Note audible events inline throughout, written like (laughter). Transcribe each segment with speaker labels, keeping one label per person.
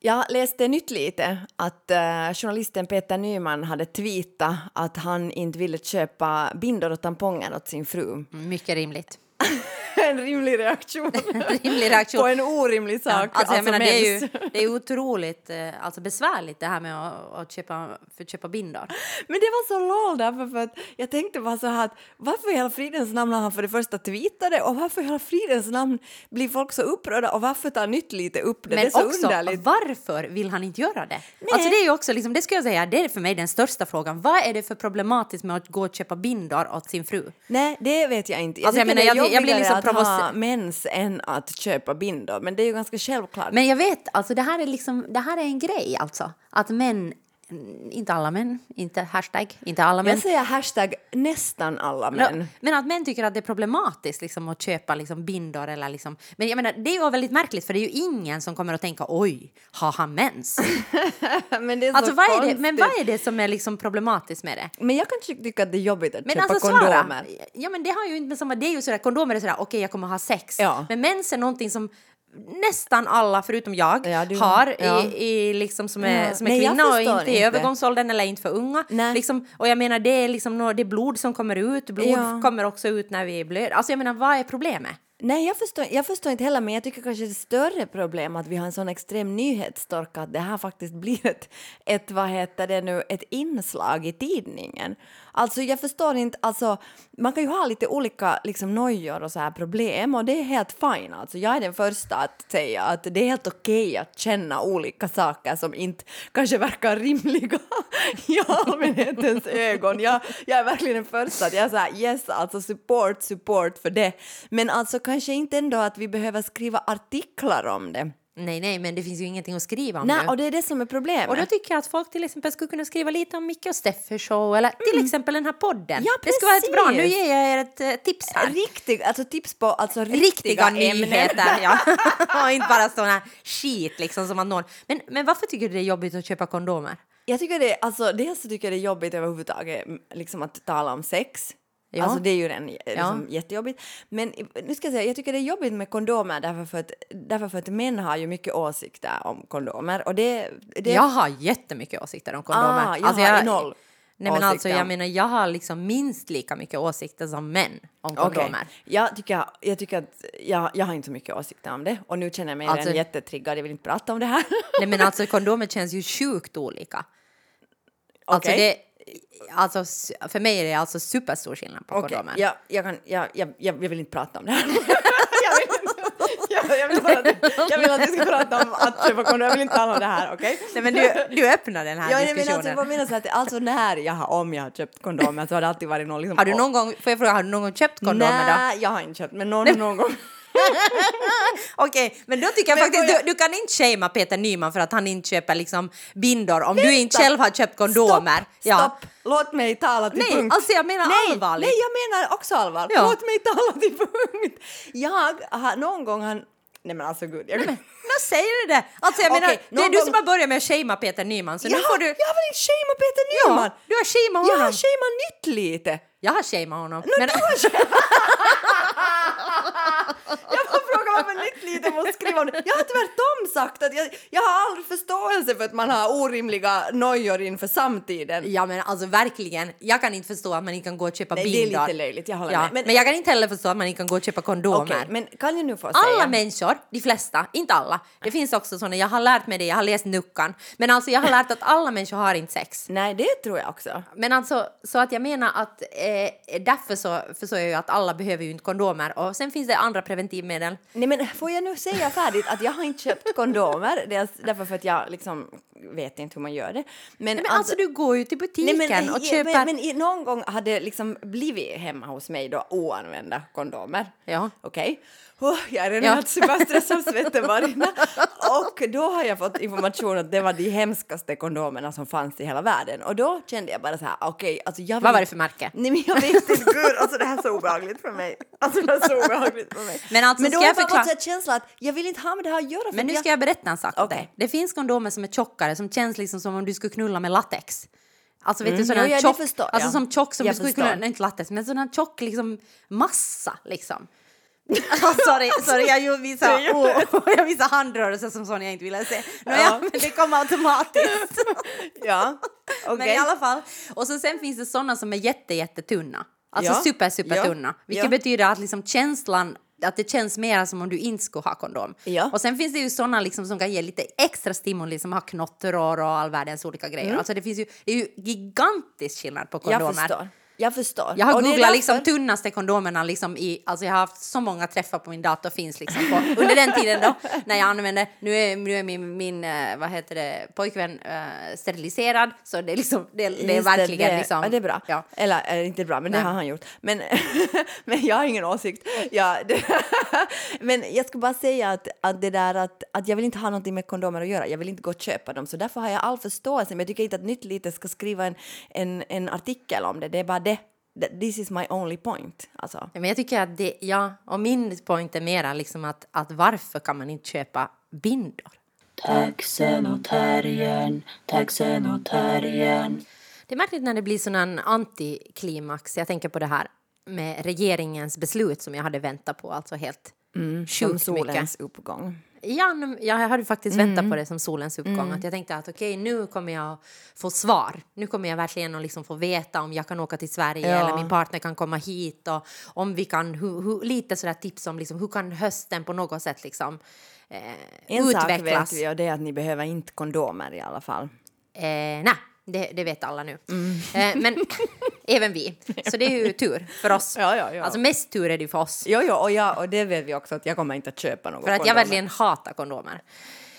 Speaker 1: Jag läste nytt lite att eh, journalisten Peter Nyman hade tweetat att han inte ville köpa bindor och tamponger åt sin fru.
Speaker 2: Mycket rimligt. (laughs)
Speaker 1: en rimlig reaktion. (laughs)
Speaker 2: rimlig reaktion.
Speaker 1: På en orimlig sak.
Speaker 2: Ja, alltså, jag menar, det, är ju, det är otroligt eh, alltså besvärligt det här med att, att köpa, för att köpa bindor.
Speaker 1: Men det var så lol därför för att jag tänkte bara så här att varför i hela fridens namn har han för det första tweetade och varför i hela fridens namn blir folk så upprörda och varför tar nytt lite upp det? det är
Speaker 2: Men
Speaker 1: så
Speaker 2: också,
Speaker 1: underligt.
Speaker 2: varför vill han inte göra det? Alltså det är ju också, liksom, det ska jag säga, det är för mig den största frågan. Vad är det för problematiskt med att gå och köpa bindor åt sin fru?
Speaker 1: Nej, det vet jag inte. Jag
Speaker 2: Alltså, jag menar, jag- jag blir liksom
Speaker 1: ha mens än att köpa bindor, men det är ju ganska självklart.
Speaker 2: Men jag vet, alltså det här är liksom, det här är en grej alltså. Att män, inte alla män, inte hashtag, inte alla män.
Speaker 1: jag säger hashtag nästan alla män.
Speaker 2: Ja, men att män tycker att det är problematiskt liksom, att köpa liksom, bindor eller liksom... Men jag menar, det är ju väldigt märkligt för det är ju ingen som kommer att tänka oj, har han mens? (laughs)
Speaker 1: men det är så
Speaker 2: Alltså, vad är det, men vad är det som är liksom problematiskt med det?
Speaker 1: Men jag kan tycka att det är jobbigt att
Speaker 2: Men
Speaker 1: köpa
Speaker 2: alltså
Speaker 1: kondomer.
Speaker 2: svara. Ja men det har ju inte med samma, det är ju sådär, kondomer är sådär, okej jag kommer att ha sex.
Speaker 1: Ja.
Speaker 2: Men mens är någonting som nästan alla förutom jag
Speaker 1: Ja, du-
Speaker 2: har
Speaker 1: ja.
Speaker 2: i, i liksom som är,
Speaker 1: Ja.
Speaker 2: som är
Speaker 1: Nej,
Speaker 2: kvinna och inte i övergångsåldern eller inte för unga. Liksom, och jag menar det är liksom det blod som kommer ut, blod kommer också ut när vi blöder. Alltså jag menar vad är problemet?
Speaker 1: Nej, jag förstår, jag förstår inte heller, men jag tycker kanske det är ett större problem att vi har en sån extrem nyhetstorka att det här faktiskt (laughs) blir ett, ett, vad heter det nu, ett inslag i tidningen. Alltså jag förstår inte, alltså man kan ju ha lite olika liksom nojor och så här problem och det är helt fine. Alltså jag är den första att säga att det är helt okej att känna olika saker som inte kanske verkar rimliga (laughs) i allmänhetens ögon. Jag, jag är verkligen den första att jag är så här yes, alltså support, support för det. Men alltså kanske inte ändå att vi behöver skriva artiklar om det.
Speaker 2: Nej, nej, men det finns ju ingenting att skriva om
Speaker 1: Nej,
Speaker 2: nu.
Speaker 1: och det är det som är problemet.
Speaker 2: Och då tycker jag att folk till exempel skulle kunna skriva lite om Micke och Steffe show eller till exempel den här podden.
Speaker 1: Mm. Ja,
Speaker 2: det skulle vara ett bra, nu
Speaker 1: precis.
Speaker 2: ger jag er ett eh, tips här.
Speaker 1: Riktig, alltså tips på alltså riktiga,
Speaker 2: riktiga nyheter. Ja. (laughs) (laughs) och inte bara här skit liksom som att någon... Men, men varför tycker du det är jobbigt att köpa kondomer?
Speaker 1: Jag tycker det, alltså, dels så tycker jag det är jobbigt överhuvudtaget mm, liksom att tala om sex.
Speaker 2: Ja.
Speaker 1: Alltså det är ju redan liksom,
Speaker 2: Ja.
Speaker 1: jättejobbigt. Men nu ska jag säga, jag tycker det är jobbigt med kondomer därför för att, därför för att män har ju mycket åsikter om kondomer. Och det, det
Speaker 2: Jag har jättemycket åsikter om kondomer.
Speaker 1: Ah, jag har noll
Speaker 2: Nej men alltså jag menar jag har liksom minst lika mycket åsikter som män om kondomer.
Speaker 1: Jag tycker, jag tycker att jag, jag har inte så mycket åsikter om det och nu känner jag mig
Speaker 2: Alltså-
Speaker 1: jättetriggad, jag vill inte prata om det här.
Speaker 2: Nej men alltså (laughs) kondomer känns ju sjukt olika. Alltså,
Speaker 1: Okej.
Speaker 2: det, alltså för mig är det alltså superstor skillnad på
Speaker 1: Okej,
Speaker 2: kondomer.
Speaker 1: jag, jag, kan, jag, jag, jag, vill inte prata om det här. (laughs) jag, vill jag, jag, vill bara, att- jag vill att vi ska prata om att köpa kondomer, jag vill inte tala om det här, okej?
Speaker 2: Nej men du, du öppnar den här
Speaker 1: Ja, jag menar
Speaker 2: diskussionen.
Speaker 1: alltså, vad menar så att alltså när jag har, om jag har köpt kondomer så har det alltid varit någon liksom...
Speaker 2: Har du någon gång, får jag fråga, har du någon gång köpt kondomer då?
Speaker 1: Nej, jag har inte köpt, men någon någon gång. (laughs)
Speaker 2: Okej, men då tycker jag
Speaker 1: Men
Speaker 2: faktiskt
Speaker 1: jag-
Speaker 2: du, du kan inte shamea Peter Nyman för att han inte köper liksom bindor om du inte själv har köpt kondomer.
Speaker 1: Stopp,
Speaker 2: Ja.
Speaker 1: stopp, låt mig tala till
Speaker 2: Nej,
Speaker 1: punkt.
Speaker 2: alltså jag menar
Speaker 1: nej,
Speaker 2: allvarligt.
Speaker 1: Nej, jag menar också allvar.
Speaker 2: Ja.
Speaker 1: Låt mig tala till punkt. Jag har någon gång han... Nej men alltså gud. Jag...
Speaker 2: Men säger du det? Alltså jag
Speaker 1: Okej,
Speaker 2: menar, det är du
Speaker 1: gång-
Speaker 2: som har börjat med att shamea Peter Nyman så nu
Speaker 1: jag,
Speaker 2: får du...
Speaker 1: jag väl inte shameat Peter Nyman?
Speaker 2: Ja, du har shameat
Speaker 1: Jag
Speaker 2: honom.
Speaker 1: har shameat nytt lite.
Speaker 2: Jag har shameat honom.
Speaker 1: No,
Speaker 2: men, (laughs)
Speaker 1: Jag får fråga varför nytt lite måste skriva om det. Jag har tvärtom sagt att jag, jag har aldrig förståelse för att man har orimliga nojor inför samtiden.
Speaker 2: ja men alltså verkligen, jag kan inte förstå att man inte kan gå och köpa
Speaker 1: Nej, det är
Speaker 2: bindor.
Speaker 1: lite löjligt, jag håller
Speaker 2: ja,
Speaker 1: med.
Speaker 2: Men,
Speaker 1: Men-
Speaker 2: jag kan inte heller förstå att man inte kan gå och köpa kondomer.
Speaker 1: Okej, men kan jag nu få
Speaker 2: Alla
Speaker 1: säga?
Speaker 2: människor, de flesta, inte alla. Det finns också sådana, jag har lärt mig det, jag har läst Nuckan. Men alltså jag har lärt att alla människor har inte sex.
Speaker 1: Nej, det tror jag också.
Speaker 2: Men alltså, så att jag menar att eh, därför så förstår jag ju att alla behöver ju inte kondomer. Och sen finns det andra preventivmedel.
Speaker 1: Nej men får jag nu säga färdigt att jag har inte köpt kondomer, dels därför för att jag liksom vet inte hur man gör det. Men,
Speaker 2: Men alltså, du går ju till
Speaker 1: Nej,
Speaker 2: butiken
Speaker 1: men,
Speaker 2: och köper...
Speaker 1: men, men någon gång hade det liksom blivit hemma hos mig då oanvända kondomer.
Speaker 2: Ja.
Speaker 1: Okej? Oh, jag är redan
Speaker 2: Ja.
Speaker 1: superstressad, svetten bara rinner. Och då har jag fått information att det var de hemskaste kondomerna som fanns i hela världen. Och då kände jag bara så här, okej, alltså jag
Speaker 2: Vad var det för märke?
Speaker 1: Nej men jag vet inte, gud, alltså det här är så obehagligt för mig. Alltså det är så obehagligt för mig.
Speaker 2: Men alltså,
Speaker 1: men då
Speaker 2: ska jag förklara-
Speaker 1: fått en känsla att jag vill inte ha med det här att göra. För
Speaker 2: Men nu
Speaker 1: jag...
Speaker 2: ska jag berätta en sak
Speaker 1: Okej.
Speaker 2: dig. Det finns kondomer som är tjockare som känns liksom som om du skulle knulla med latex. Alltså vet du,
Speaker 1: Mm,
Speaker 2: sån
Speaker 1: jo,
Speaker 2: här
Speaker 1: ja, det
Speaker 2: tjock,
Speaker 1: förstår
Speaker 2: alltså
Speaker 1: jag.
Speaker 2: som tjock som
Speaker 1: Jag
Speaker 2: du skulle
Speaker 1: förstår.
Speaker 2: kunna, inte lattes, men sån här tjock liksom massa liksom. sorry, sorry, jag vissa, (laughs) oh, jag visade handrörelser som Sonja inte ville se. Nåja,
Speaker 1: Ja.
Speaker 2: men det kom automatiskt. (laughs)
Speaker 1: Ja, okej. (laughs)
Speaker 2: Men i alla fall. Och så sen finns det såna som är jätte, jättetunna. Alltså
Speaker 1: Ja.
Speaker 2: super, super
Speaker 1: Ja.
Speaker 2: tunna. Vilket
Speaker 1: Ja.
Speaker 2: betyder att liksom känslan att det känns mer som om du inte skulle ha kondom.
Speaker 1: Ja.
Speaker 2: Och sen finns det ju såna liksom som kan ge lite extra stimuli som har knottrör och all världens olika grejer. Alltså det finns ju, det är ju gigantisk skillnad på kondomer.
Speaker 1: Jag förstår. Jag
Speaker 2: har
Speaker 1: Och det är
Speaker 2: googlat liksom tunnaste kondomerna liksom i, alltså jag har haft så många träffar på min dator finns liksom på, under den tiden då när jag använde, nu är, nu är min, min eh, vad heter det, pojkvän eh, steriliserad så det är liksom, det, det är verkligen
Speaker 1: det,
Speaker 2: liksom.
Speaker 1: Ja, det är bra.
Speaker 2: Ja.
Speaker 1: Eller äh, inte bra, men det
Speaker 2: Nej.
Speaker 1: har han gjort. Men, (laughs) men jag har ingen åsikt. Ja, det, (laughs) men jag ska bara säga att, att det där att, att jag vill inte ha någonting med kondomer att göra. Jag vill inte gå och köpa dem, så därför har jag all förståelse. Men jag tycker inte att Nytt Lite ska skriva en, en, en artikel om det. Det är bara det. This is my only point. Alltså.
Speaker 2: Men jag tycker att det, ja, och min point är mera liksom att, att varför kan man inte köpa bindor?
Speaker 3: Taxen och terriern, taxen och terriern.
Speaker 2: Det är märkligt när det blir sån antiklimax. Jag tänker på det här med regeringens beslut som jag hade väntat på, alltså helt
Speaker 1: Som
Speaker 2: sjukt mycket.
Speaker 1: solens uppgång.
Speaker 2: Ja, jag hade faktiskt väntat
Speaker 1: Mm.
Speaker 2: på det som solens uppgång. Att jag tänkte att okej, nu kommer jag få svar. Nu kommer jag verkligen att liksom få veta om jag kan åka till Sverige
Speaker 1: Ja.
Speaker 2: eller min partner kan komma hit och om vi kan, hu, hu, lite sådär tips om liksom, hur kan hösten på något sätt liksom eh,
Speaker 1: En sak
Speaker 2: utvecklas.
Speaker 1: vet vi och det är att ni behöver inte kondomer i alla fall.
Speaker 2: Eh, nej, det, det vet alla nu.
Speaker 1: Mm.
Speaker 2: Eh, men (laughs) även vi. Så det är ju tur för oss.
Speaker 1: Ja, ja, ja.
Speaker 2: Alltså mest tur är det för oss.
Speaker 1: Jo, jo, och, jag, och det vet vi också att jag kommer inte att köpa något
Speaker 2: För att jag
Speaker 1: kondomer.
Speaker 2: verkligen hatar kondomer.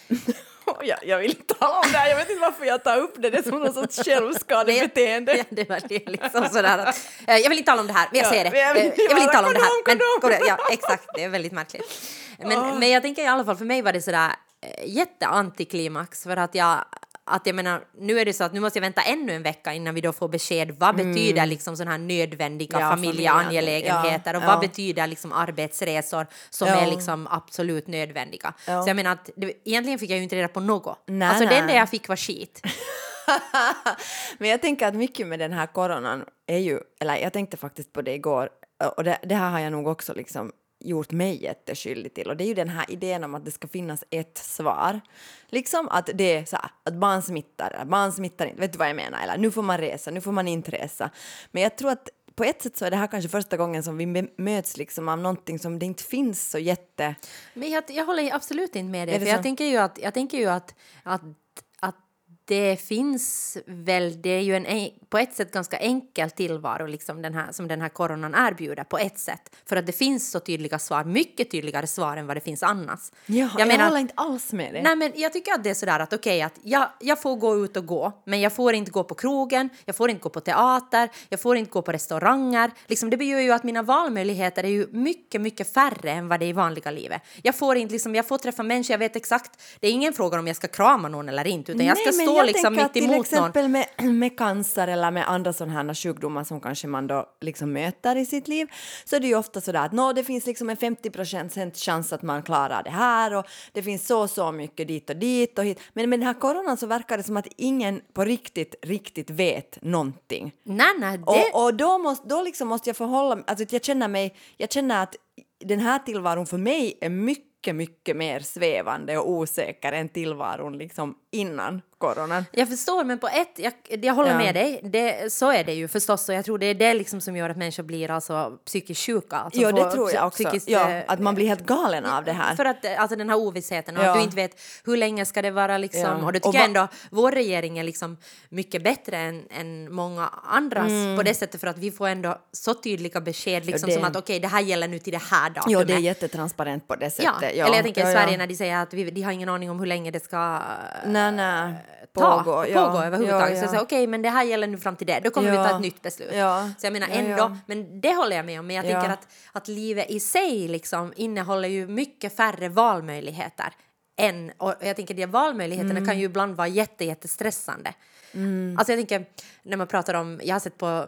Speaker 2: (laughs)
Speaker 1: jag, jag vill inte tala om det här, jag vet inte varför jag tar upp det, det är som någon sorts självskadebeteende. (laughs)
Speaker 2: Det är verkligen liksom sådär att, eh, jag vill inte tala om det här, men jag
Speaker 1: Ja,
Speaker 2: säger det.
Speaker 1: jag vill
Speaker 2: Eh, jag vill inte tala om det här. Men, ja, exakt, det är väldigt märkligt. Men, men jag tänker i alla fall, för mig var det sådär jätteantiklimax för att jag att jag menar, nu är det så att nu måste jag vänta ännu en vecka innan vi då får besked. Vad betyder liksom sådana här nödvändiga
Speaker 1: Mm. Ja,
Speaker 2: familjeangelägenheter
Speaker 1: familjeange-
Speaker 2: och
Speaker 1: ja,
Speaker 2: vad
Speaker 1: ja.
Speaker 2: betyder liksom arbetsresor som
Speaker 1: Ja.
Speaker 2: är liksom absolut nödvändiga?
Speaker 1: Ja.
Speaker 2: Så jag menar att det, egentligen fick jag ju inte reda på något.
Speaker 1: Nej,
Speaker 2: alltså det
Speaker 1: nej.
Speaker 2: enda jag fick var skit. (laughs)
Speaker 1: Men jag tänker att mycket med den här coronan är ju, eller jag tänkte faktiskt på det igår, och det, det här har jag nog också liksom gjort mig jätteskyldig till och det är ju den här idén om att det ska finnas ett svar. Liksom att det är så här, att barn smittar, barn smittar inte, vet du vad jag menar? Eller nu får man resa, nu får man inte resa. Men jag tror att på ett sätt så är det här kanske första gången som vi möts liksom av någonting som det inte finns så jätte...
Speaker 2: Men jag, jag håller absolut inte med dig. För jag tänker ju att, jag tänker ju att, att det finns väl, det är ju en på ett sätt ganska enkel tillvaro liksom den här, som den här coronan erbjuder på ett sätt. För att det finns så tydliga svar, mycket tydligare svar än vad det finns annars.
Speaker 1: Ja, jag,
Speaker 2: menar-
Speaker 1: håller inte alls med dig.
Speaker 2: Nej men jag tycker att det är sådär att okej att jag, jag får gå ut och gå men jag får inte gå på krogen, jag får inte gå på teater, jag får inte gå på restauranger. Liksom, det blir ju att mina valmöjligheter är ju mycket, mycket färre än vad det är i vanliga livet. Jag får inte liksom, jag får träffa människor, jag vet exakt, det är ingen fråga om jag ska krama någon eller inte utan jag ska
Speaker 1: Nej,
Speaker 2: stå
Speaker 1: jag
Speaker 2: liksom mitt
Speaker 1: till
Speaker 2: emot någon.
Speaker 1: exempel med, (clears throat) med cancer eller med andra sådana sjukdomar som kanske man då liksom möter i sitt liv så är det ju ofta sådär att nå, det finns liksom en 50% chans att man klarar det här och det finns så så mycket dit och dit och hit. Men med den här coronan så verkar det som att ingen på riktigt, riktigt vet någonting.
Speaker 2: Nej, nej, det...
Speaker 1: Och, och då, måste, då liksom måste jag förhålla mig, alltså jag känner mig, jag känner att den här tillvaron för mig är mycket, mycket mer svävande och osäker än tillvaron liksom innan coronan.
Speaker 2: Jag förstår, men på ett, jag, jag håller
Speaker 1: Ja.
Speaker 2: med dig, det, så är det ju förstås och jag tror det är det liksom som gör att människor blir alltså psykiskt sjuka. Alltså
Speaker 1: Ja, det tror jag också.
Speaker 2: psykiskt,
Speaker 1: Ja,
Speaker 2: eh,
Speaker 1: att man blir helt galen av det här.
Speaker 2: För att eh, alltså den här ovissheten och
Speaker 1: Ja.
Speaker 2: att du inte vet hur länge ska det vara liksom.
Speaker 1: Ja.
Speaker 2: Och
Speaker 1: Och
Speaker 2: tycker jag
Speaker 1: va-
Speaker 2: ändå vår regering är liksom mycket bättre än, än många andras på det sättet för att vi får ändå så tydliga besked liksom
Speaker 1: det-
Speaker 2: som att okej det här gäller nu till det här datumet.
Speaker 1: Jo, det är jättetransparent på det
Speaker 2: Ja,
Speaker 1: sättet.
Speaker 2: eller jag tänker
Speaker 1: ja,
Speaker 2: i Sverige
Speaker 1: ja.
Speaker 2: när de säger att vi, de har ingen aning om hur länge det ska
Speaker 1: Nej, nej.
Speaker 2: Ta,
Speaker 1: Pågå,
Speaker 2: pågå,
Speaker 1: ja.
Speaker 2: överhuvudtaget.
Speaker 1: Ja,
Speaker 2: Så
Speaker 1: ja.
Speaker 2: jag säger okej, men det här gäller nu fram till det. Då kommer vi
Speaker 1: Ja.
Speaker 2: ta ett nytt beslut.
Speaker 1: Ja.
Speaker 2: Så jag menar
Speaker 1: Ja,
Speaker 2: ändå,
Speaker 1: ja.
Speaker 2: men det håller jag med om. Men jag
Speaker 1: Ja.
Speaker 2: tänker att, att livet i sig liksom innehåller ju mycket färre valmöjligheter. Än, och jag tänker de valmöjligheterna
Speaker 1: Mm.
Speaker 2: kan ju ibland vara jätte, jättestressande. Alltså jag tänker, när man pratar om, jag har sett på,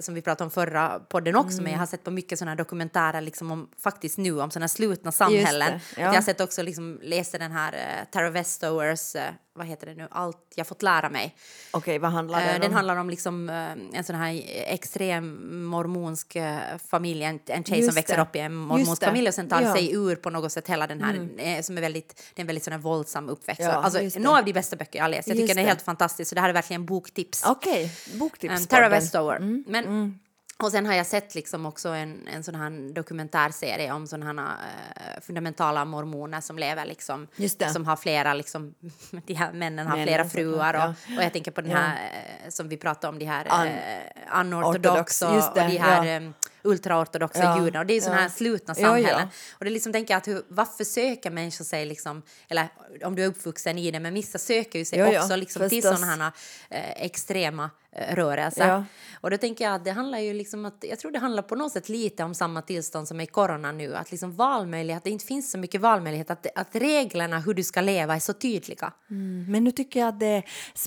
Speaker 2: som vi pratade om förra podden också,
Speaker 1: Mm.
Speaker 2: men jag har sett på mycket sådana här dokumentärer liksom om, faktiskt nu, om sådana här slutna samhällen.
Speaker 1: ja.
Speaker 2: Att Jag har sett också, liksom, läste den här uh, Tara Westowers, eh, vad heter det nu, allt jag fått lära mig.
Speaker 1: Okej, vad handlar
Speaker 2: Eh,
Speaker 1: den om?
Speaker 2: den handlar om liksom, eh, en sån här extrem mormonsk eh, familj, en, en tjej
Speaker 1: Just
Speaker 2: som växer
Speaker 1: det.
Speaker 2: upp i en mormonsk familj och sen tar
Speaker 1: Ja. Mm.
Speaker 2: sig ur på något sätt hela den här, eh, som är väldigt, det är en väldigt sån här våldsam uppväxt.
Speaker 1: Ja,
Speaker 2: alltså, några av de bästa böcker jag har läst. Jag tycker
Speaker 1: Just
Speaker 2: den är
Speaker 1: det.
Speaker 2: helt fantastisk, så det här är verkligen boktips.
Speaker 1: Okej, boktips.
Speaker 2: Um, Tara Westover. Men, Och sen har jag sett liksom också en, en sån här dokumentärserie om sådana här eh, fundamentala mormoner som lever liksom, som har flera liksom, (laughs) de här männen har
Speaker 1: Männen,
Speaker 2: flera fruar
Speaker 1: ja.
Speaker 2: och, och jag tänker på den
Speaker 1: Ja.
Speaker 2: här eh, som vi pratade om, de här
Speaker 1: An-
Speaker 2: unortodox
Speaker 1: Ortodox,
Speaker 2: och, och de här
Speaker 1: ja.
Speaker 2: Ultraortodoxa
Speaker 1: Ja,
Speaker 2: judarna och det är ju sådana
Speaker 1: ja.
Speaker 2: här slutna
Speaker 1: Ja, ja.
Speaker 2: samhällen. Och det är liksom tänker jag att hur, varför söker människor sig liksom, eller om du är uppvuxen i det, men vissa söker ju sig också liksom till sådana här eh, extrema eh, rörelser.
Speaker 1: Ja.
Speaker 2: Och då tänker jag att det handlar ju liksom att jag tror det handlar på något sätt lite om samma tillstånd som i corona nu, att liksom valmöjlighet, det inte finns så mycket valmöjlighet, att, att reglerna hur du ska leva är så tydliga.
Speaker 1: Men nu tycker jag att det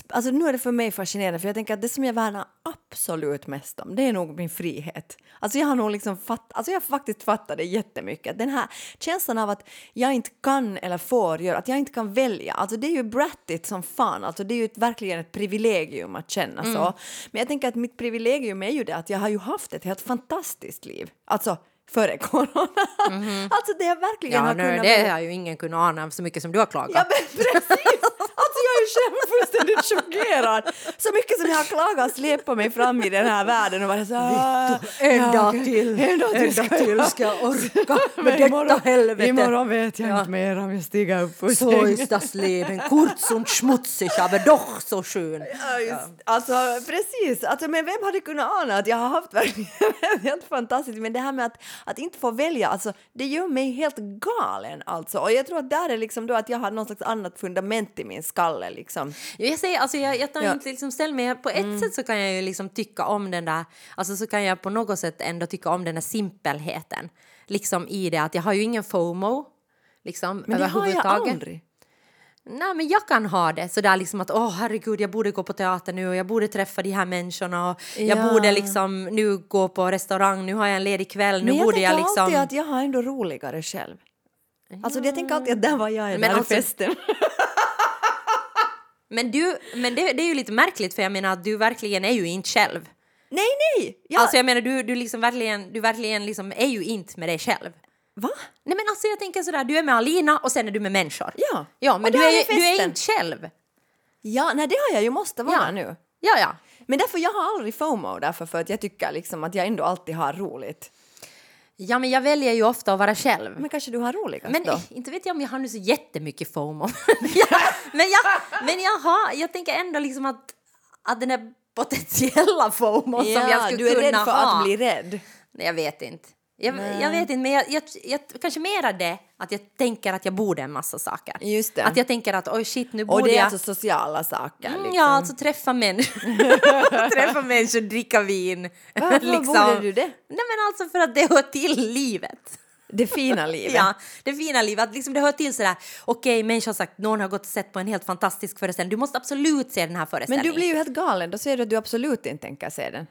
Speaker 1: alltså nu är det för mig fascinerande för jag tänker att det som jag värnar absolut mest om det är nog min frihet. Alltså jag har nog liksom fatt, alltså jag har faktiskt fattat det jättemycket. Den här känslan av att jag inte kan eller får göra, att jag inte kan välja. Alltså det är ju brattigt som fan, alltså det är ju ett, verkligen ett privilegium att känna så. Men jag tänker att mitt privilegium är ju det att jag har ju haft ett helt fantastiskt liv. Alltså före (laughs) corona. alltså det jag verkligen
Speaker 2: Ja,
Speaker 1: har
Speaker 2: nu,
Speaker 1: kunnat...
Speaker 2: det har ju ingen kunnat ana så mycket som du har klagat.
Speaker 1: Ja men precis! Alltså jag är ju själv fullständigt chockerad. Så mycket som jag har klagat och släpat mig fram i den här världen och varit så här...
Speaker 2: en dag till,
Speaker 1: En dag till ska
Speaker 2: till
Speaker 1: jag-
Speaker 2: ska jag (laughs) orka med detta helvete.
Speaker 1: Imorgon vet jag
Speaker 2: Ja.
Speaker 1: inte mer om jag stiger upp ur
Speaker 2: Så
Speaker 1: sängen.
Speaker 2: ist das Leben kurz und schmutzig, aber doch so schön.
Speaker 1: Ja, just, Alltså precis, alltså, men vem hade kunnat ana att jag har haft verkligen (laughs) helt fantastiskt, men det här med att, att inte få välja, alltså det gör mig helt galen alltså. Och jag tror att där är liksom då att jag har någon slags annat fundament i min skalle liksom.
Speaker 2: Jag, säger, alltså jag, jag tar
Speaker 1: Ja.
Speaker 2: inte liksom ställning, men på ett sätt så kan jag ju liksom tycka om den där, alltså så kan jag på något sätt ändå tycka om den där simpelheten. Liksom i det att jag har ju ingen FOMO. Liksom,
Speaker 1: Men det har jag aldrig.
Speaker 2: Nej, men jag kan ha det sådär liksom att åh herregud, jag borde gå på teater nu och jag borde träffa de här människorna och jag
Speaker 1: Ja.
Speaker 2: borde liksom nu gå på restaurang, nu har jag en ledig kväll, nu
Speaker 1: Men jag
Speaker 2: borde jag liksom...
Speaker 1: alltid att jag har ändå roligare själv. Alltså jag tänker alltid att där var jag i den här
Speaker 2: alltså-
Speaker 1: festen. (laughs)
Speaker 2: Men, du, men det, det är ju lite märkligt för jag menar att du verkligen är ju inte själv.
Speaker 1: nej, nej! Jag,
Speaker 2: Alltså jag menar du, du liksom verkligen, du verkligen liksom är ju inte med dig själv.
Speaker 1: Va?
Speaker 2: Nej men alltså jag tänker sådär, du är med Alina och sen är du med människor.
Speaker 1: Ja.
Speaker 2: Ja, men du är,
Speaker 1: är
Speaker 2: du är inte själv.
Speaker 1: Ja, nej det har jag ju måste vara
Speaker 2: Ja.
Speaker 1: nu.
Speaker 2: Ja, ja.
Speaker 1: Men därför jag har aldrig FOMO därför för att jag tycker liksom att jag ändå alltid har roligt.
Speaker 2: Ja, men jag väljer ju ofta att vara själv.
Speaker 1: Men kanske du har roligast
Speaker 2: Men
Speaker 1: då?
Speaker 2: inte vet jag om jag har nu så jättemycket FOMO. (laughs) ja, men jag, men jag, har, jag tänker ändå liksom att, att den där potentiella FOMO som jag skulle
Speaker 1: du är
Speaker 2: kunna
Speaker 1: rädd för
Speaker 2: ha.
Speaker 1: att bli rädd.
Speaker 2: Nej, jag vet inte. Jag, jag vet inte, men jag, jag, jag, kanske mera det att jag tänker att jag borde en massa saker.
Speaker 1: Just det.
Speaker 2: Att jag tänker att oj shit, nu
Speaker 1: Och
Speaker 2: borde
Speaker 1: det är
Speaker 2: jag...
Speaker 1: alltså sociala saker.
Speaker 2: Mm,
Speaker 1: Liksom.
Speaker 2: Ja, alltså träffa människor, (laughs) träffa människor, dricka vin.
Speaker 1: Varför borde du det?
Speaker 2: Nej men alltså för att det hör till livet.
Speaker 1: Det fina livet. (laughs)
Speaker 2: Ja, det fina livet. Att liksom det hör till sådär, okej, människor har sagt, någon har gått och sett på en helt fantastisk föreställning. Du måste absolut se den här
Speaker 1: Men
Speaker 2: föreställningen.
Speaker 1: du blir ju helt galen, då säger du att du absolut inte tänker se den.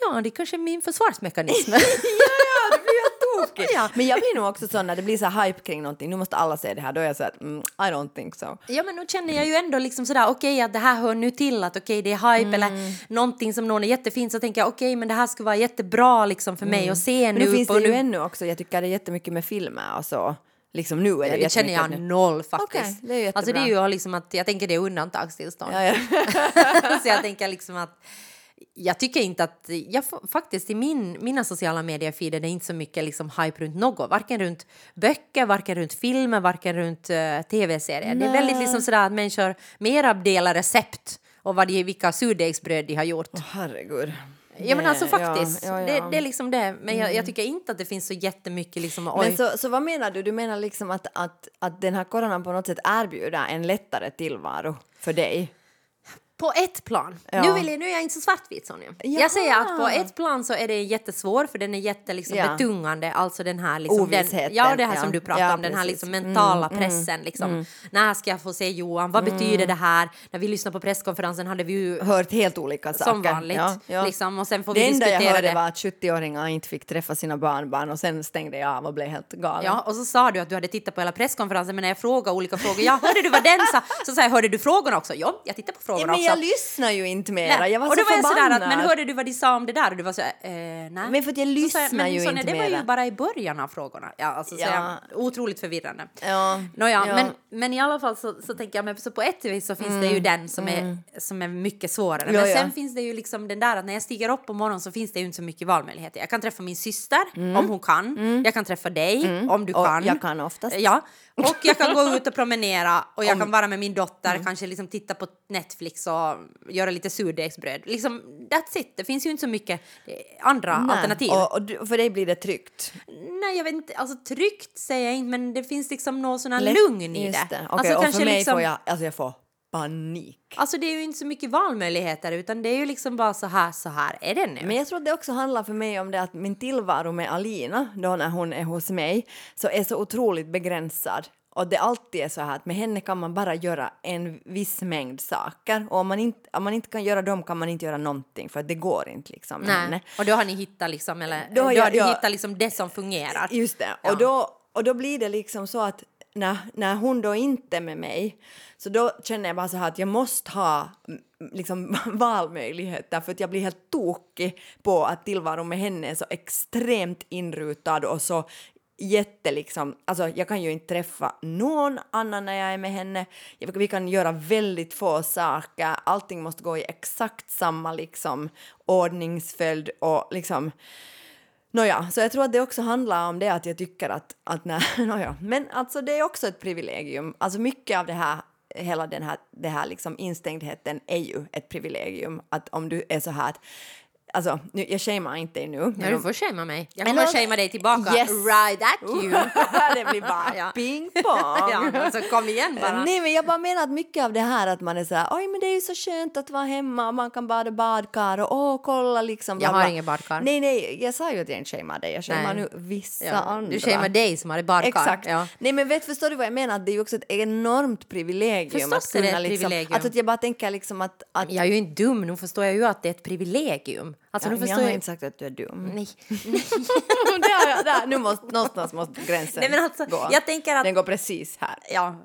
Speaker 2: Ja, det är kanske är min försvarsmekanism. (laughs)
Speaker 1: ja, det tokigt.
Speaker 2: Ja.
Speaker 1: Men jag blir nog också sån när det blir så hype kring någonting, nu måste alla se det här, då är jag så att mm, I don't think so.
Speaker 2: Ja men då känner jag ju ändå liksom sådär okej att det här hör nu till att okej det är hype eller
Speaker 1: Mm.
Speaker 2: någonting som någon är jättefin så tänker jag okej men det här skulle vara jättebra liksom för mig att se
Speaker 1: Men
Speaker 2: nu.
Speaker 1: nu finns det ju
Speaker 2: nu.
Speaker 1: ännu också, jag tycker det är jättemycket med filmer och så. Liksom nu är det
Speaker 2: Ja, det känner jag
Speaker 1: nu.
Speaker 2: noll faktiskt.
Speaker 1: Okej, det
Speaker 2: alltså det är ju liksom att jag tänker det är undantagstillstånd.
Speaker 1: Ja, ja. (laughs)
Speaker 2: så jag tänker liksom att jag tycker inte att, jag faktiskt i min, mina sociala medier-feeder det är inte så mycket liksom hype runt något, varken runt böcker, varken runt filmer, varken runt uh, tv-serier. Det är väldigt liksom sådär att människor mera delar recept och vad de, vilka surdegsbröd de har gjort.
Speaker 1: Åh, herregud.
Speaker 2: Ja men alltså
Speaker 1: Ja,
Speaker 2: faktiskt,
Speaker 1: ja, ja. Mm.
Speaker 2: Det, det är liksom det. Men jag, jag tycker inte att det finns så jättemycket liksom, oj.
Speaker 1: Men så, så vad menar du? Du menar liksom att, att, att den här coronan på något sätt erbjuder en lättare tillvaro för dig?
Speaker 2: På ett plan.
Speaker 1: Ja.
Speaker 2: Nu, vill jag, nu är jag inte så svartvit Sonja.
Speaker 1: Jaha.
Speaker 2: Jag säger att på ett plan så är det jättesvår för den är jätte liksom,
Speaker 1: Ja.
Speaker 2: betungande. Alltså den här liksom, den, Ja, det här
Speaker 1: ja.
Speaker 2: som du pratar
Speaker 1: Ja,
Speaker 2: om, den här liksom mentala pressen. Liksom. När ska jag få se Johan? Vad betyder det här? När vi lyssnade på presskonferensen hade vi ju
Speaker 1: Hört helt olika saker.
Speaker 2: som vanligt.
Speaker 1: Ja, ja.
Speaker 2: Liksom, och sen får
Speaker 1: det
Speaker 2: vi
Speaker 1: enda jag hörde
Speaker 2: det.
Speaker 1: var att 70-åringar inte fick träffa sina barnbarn och sen stängde jag av och blev helt galen.
Speaker 2: Ja, och så sa du att du hade tittat på hela presskonferensen, men när jag frågade olika frågor, ja, hörde du vad den sa? Så sa jag, hörde du frågorna också? Ja, jag tittade på
Speaker 1: Ja,
Speaker 2: frågorna också.
Speaker 1: Jag lyssnar ju inte mera.
Speaker 2: Nej.
Speaker 1: Jag var
Speaker 2: och
Speaker 1: så
Speaker 2: då var jag
Speaker 1: förbannad.
Speaker 2: sådär att, men hörde du vad de sa om det där? Och du var så eh, nej.
Speaker 1: Men för att jag
Speaker 2: Så
Speaker 1: lyssnar
Speaker 2: men
Speaker 1: ju
Speaker 2: Sonja,
Speaker 1: inte
Speaker 2: det var ju
Speaker 1: mera.
Speaker 2: bara i början av frågorna. Ja, alltså, så
Speaker 1: Ja.
Speaker 2: jag, otroligt förvirrande.
Speaker 1: Ja,
Speaker 2: Nåja,
Speaker 1: ja.
Speaker 2: Men, men i alla fall så, så tänker jag, men så på ett vis så finns det ju den som, är, som är mycket svårare.
Speaker 1: Mm.
Speaker 2: Men sen finns det ju liksom den där att när jag stiger upp på morgonen så finns det ju inte så mycket valmöjligheter. Jag kan träffa min syster om hon kan. Jag kan träffa dig om du
Speaker 1: Mm. Och
Speaker 2: kan.
Speaker 1: jag kan oftast.
Speaker 2: Ja, och jag kan gå ut och promenera och jag kan vara med min dotter, kanske liksom titta på Netflix och göra lite surdegsbröd. Liksom, that's it. Det finns ju inte så mycket andra
Speaker 1: Nej,
Speaker 2: alternativ.
Speaker 1: Och, och du- för dig blir det tryggt.
Speaker 2: Nej, jag vet inte. Alltså tryggt säger jag inte, men det finns liksom någon sån här
Speaker 1: Lätt-
Speaker 2: lugn i det.
Speaker 1: det. Okej,
Speaker 2: Alltså,
Speaker 1: och för mig
Speaker 2: liksom,
Speaker 1: får jag, alltså jag får panik.
Speaker 2: Alltså det är ju inte så mycket valmöjligheter utan det är ju liksom bara så här, så här är det nu.
Speaker 1: Men jag tror att det också handlar för mig om det att min tillvaro med Alina, då när hon är hos mig, så är så otroligt begränsad. Och det alltid är så här att med henne kan man bara göra en viss mängd saker och om man inte, om man inte kan göra dem kan man inte göra någonting för det går inte liksom med henne.
Speaker 2: Nej. Och då har ni hittat liksom, eller
Speaker 1: Då
Speaker 2: då
Speaker 1: har
Speaker 2: har,
Speaker 1: jag-
Speaker 2: du
Speaker 1: jag-
Speaker 2: hittat liksom det som fungerar.
Speaker 1: Just det.
Speaker 2: Ja.
Speaker 1: Och, då, och då blir det liksom så att när, när hon då inte är med mig så då känner jag bara så här att jag måste ha mm, liksom (laughs) valmöjligheter för att jag blir helt tokig på att tillvaron med henne är så extremt inrutad och så jätte liksom, alltså jag kan ju inte träffa någon annan när jag är med henne. Vi kan göra väldigt få saker, allting måste gå i exakt samma liksom ordningsföljd och liksom Nåja, så jag tror att det också handlar om det att jag tycker att, att nej, (laughs) nåja, men alltså det är också ett privilegium. Alltså mycket av det här, hela den här, det här liksom instängdheten är ju ett privilegium. Att om du är så här att, alltså nu, jag shamear inte dig nu.
Speaker 2: Ja,
Speaker 1: men
Speaker 2: du får shamea mig. Jag kommer att shamea dig tillbaka.
Speaker 1: Yes.
Speaker 2: Right at you. (laughs)
Speaker 1: det blir bara (laughs)
Speaker 2: Ja.
Speaker 1: ping (laughs) pong.
Speaker 2: ja, alltså kom igen bara.
Speaker 1: Nej, men jag bara menar att mycket av det här att man är så här, oj men det är ju så skönt att vara hemma och man kan bada badkar och åh kolla liksom.
Speaker 2: Jag har inget badkar.
Speaker 1: Nej, nej, jag sa ju att jag inte shamear dig, jag shamear nu vissa
Speaker 2: Ja,
Speaker 1: andra.
Speaker 2: du shamear dig som har ett badkar.
Speaker 1: Exakt.
Speaker 2: Ja.
Speaker 1: Nej men vet, förstår du vad jag menar? Det är ju också ett enormt privilegium.
Speaker 2: Förstås
Speaker 1: att
Speaker 2: är det
Speaker 1: kunna
Speaker 2: ett
Speaker 1: liksom,
Speaker 2: privilegium.
Speaker 1: Att, att jag bara tänker liksom att... att
Speaker 2: Jag är ju inte dum, nu förstår jag ju att det är ett privilegium. Alltså,
Speaker 1: ja,
Speaker 2: nu
Speaker 1: men jag
Speaker 2: förstår
Speaker 1: har
Speaker 2: jag...
Speaker 1: inte sagt att du är dum.
Speaker 2: Nej. (laughs)
Speaker 1: har jag, där, nu måste, någonstans måste gränsen
Speaker 2: Nej, men alltså,
Speaker 1: gå.
Speaker 2: jag tänker att-
Speaker 1: Den går precis här.
Speaker 2: Ja,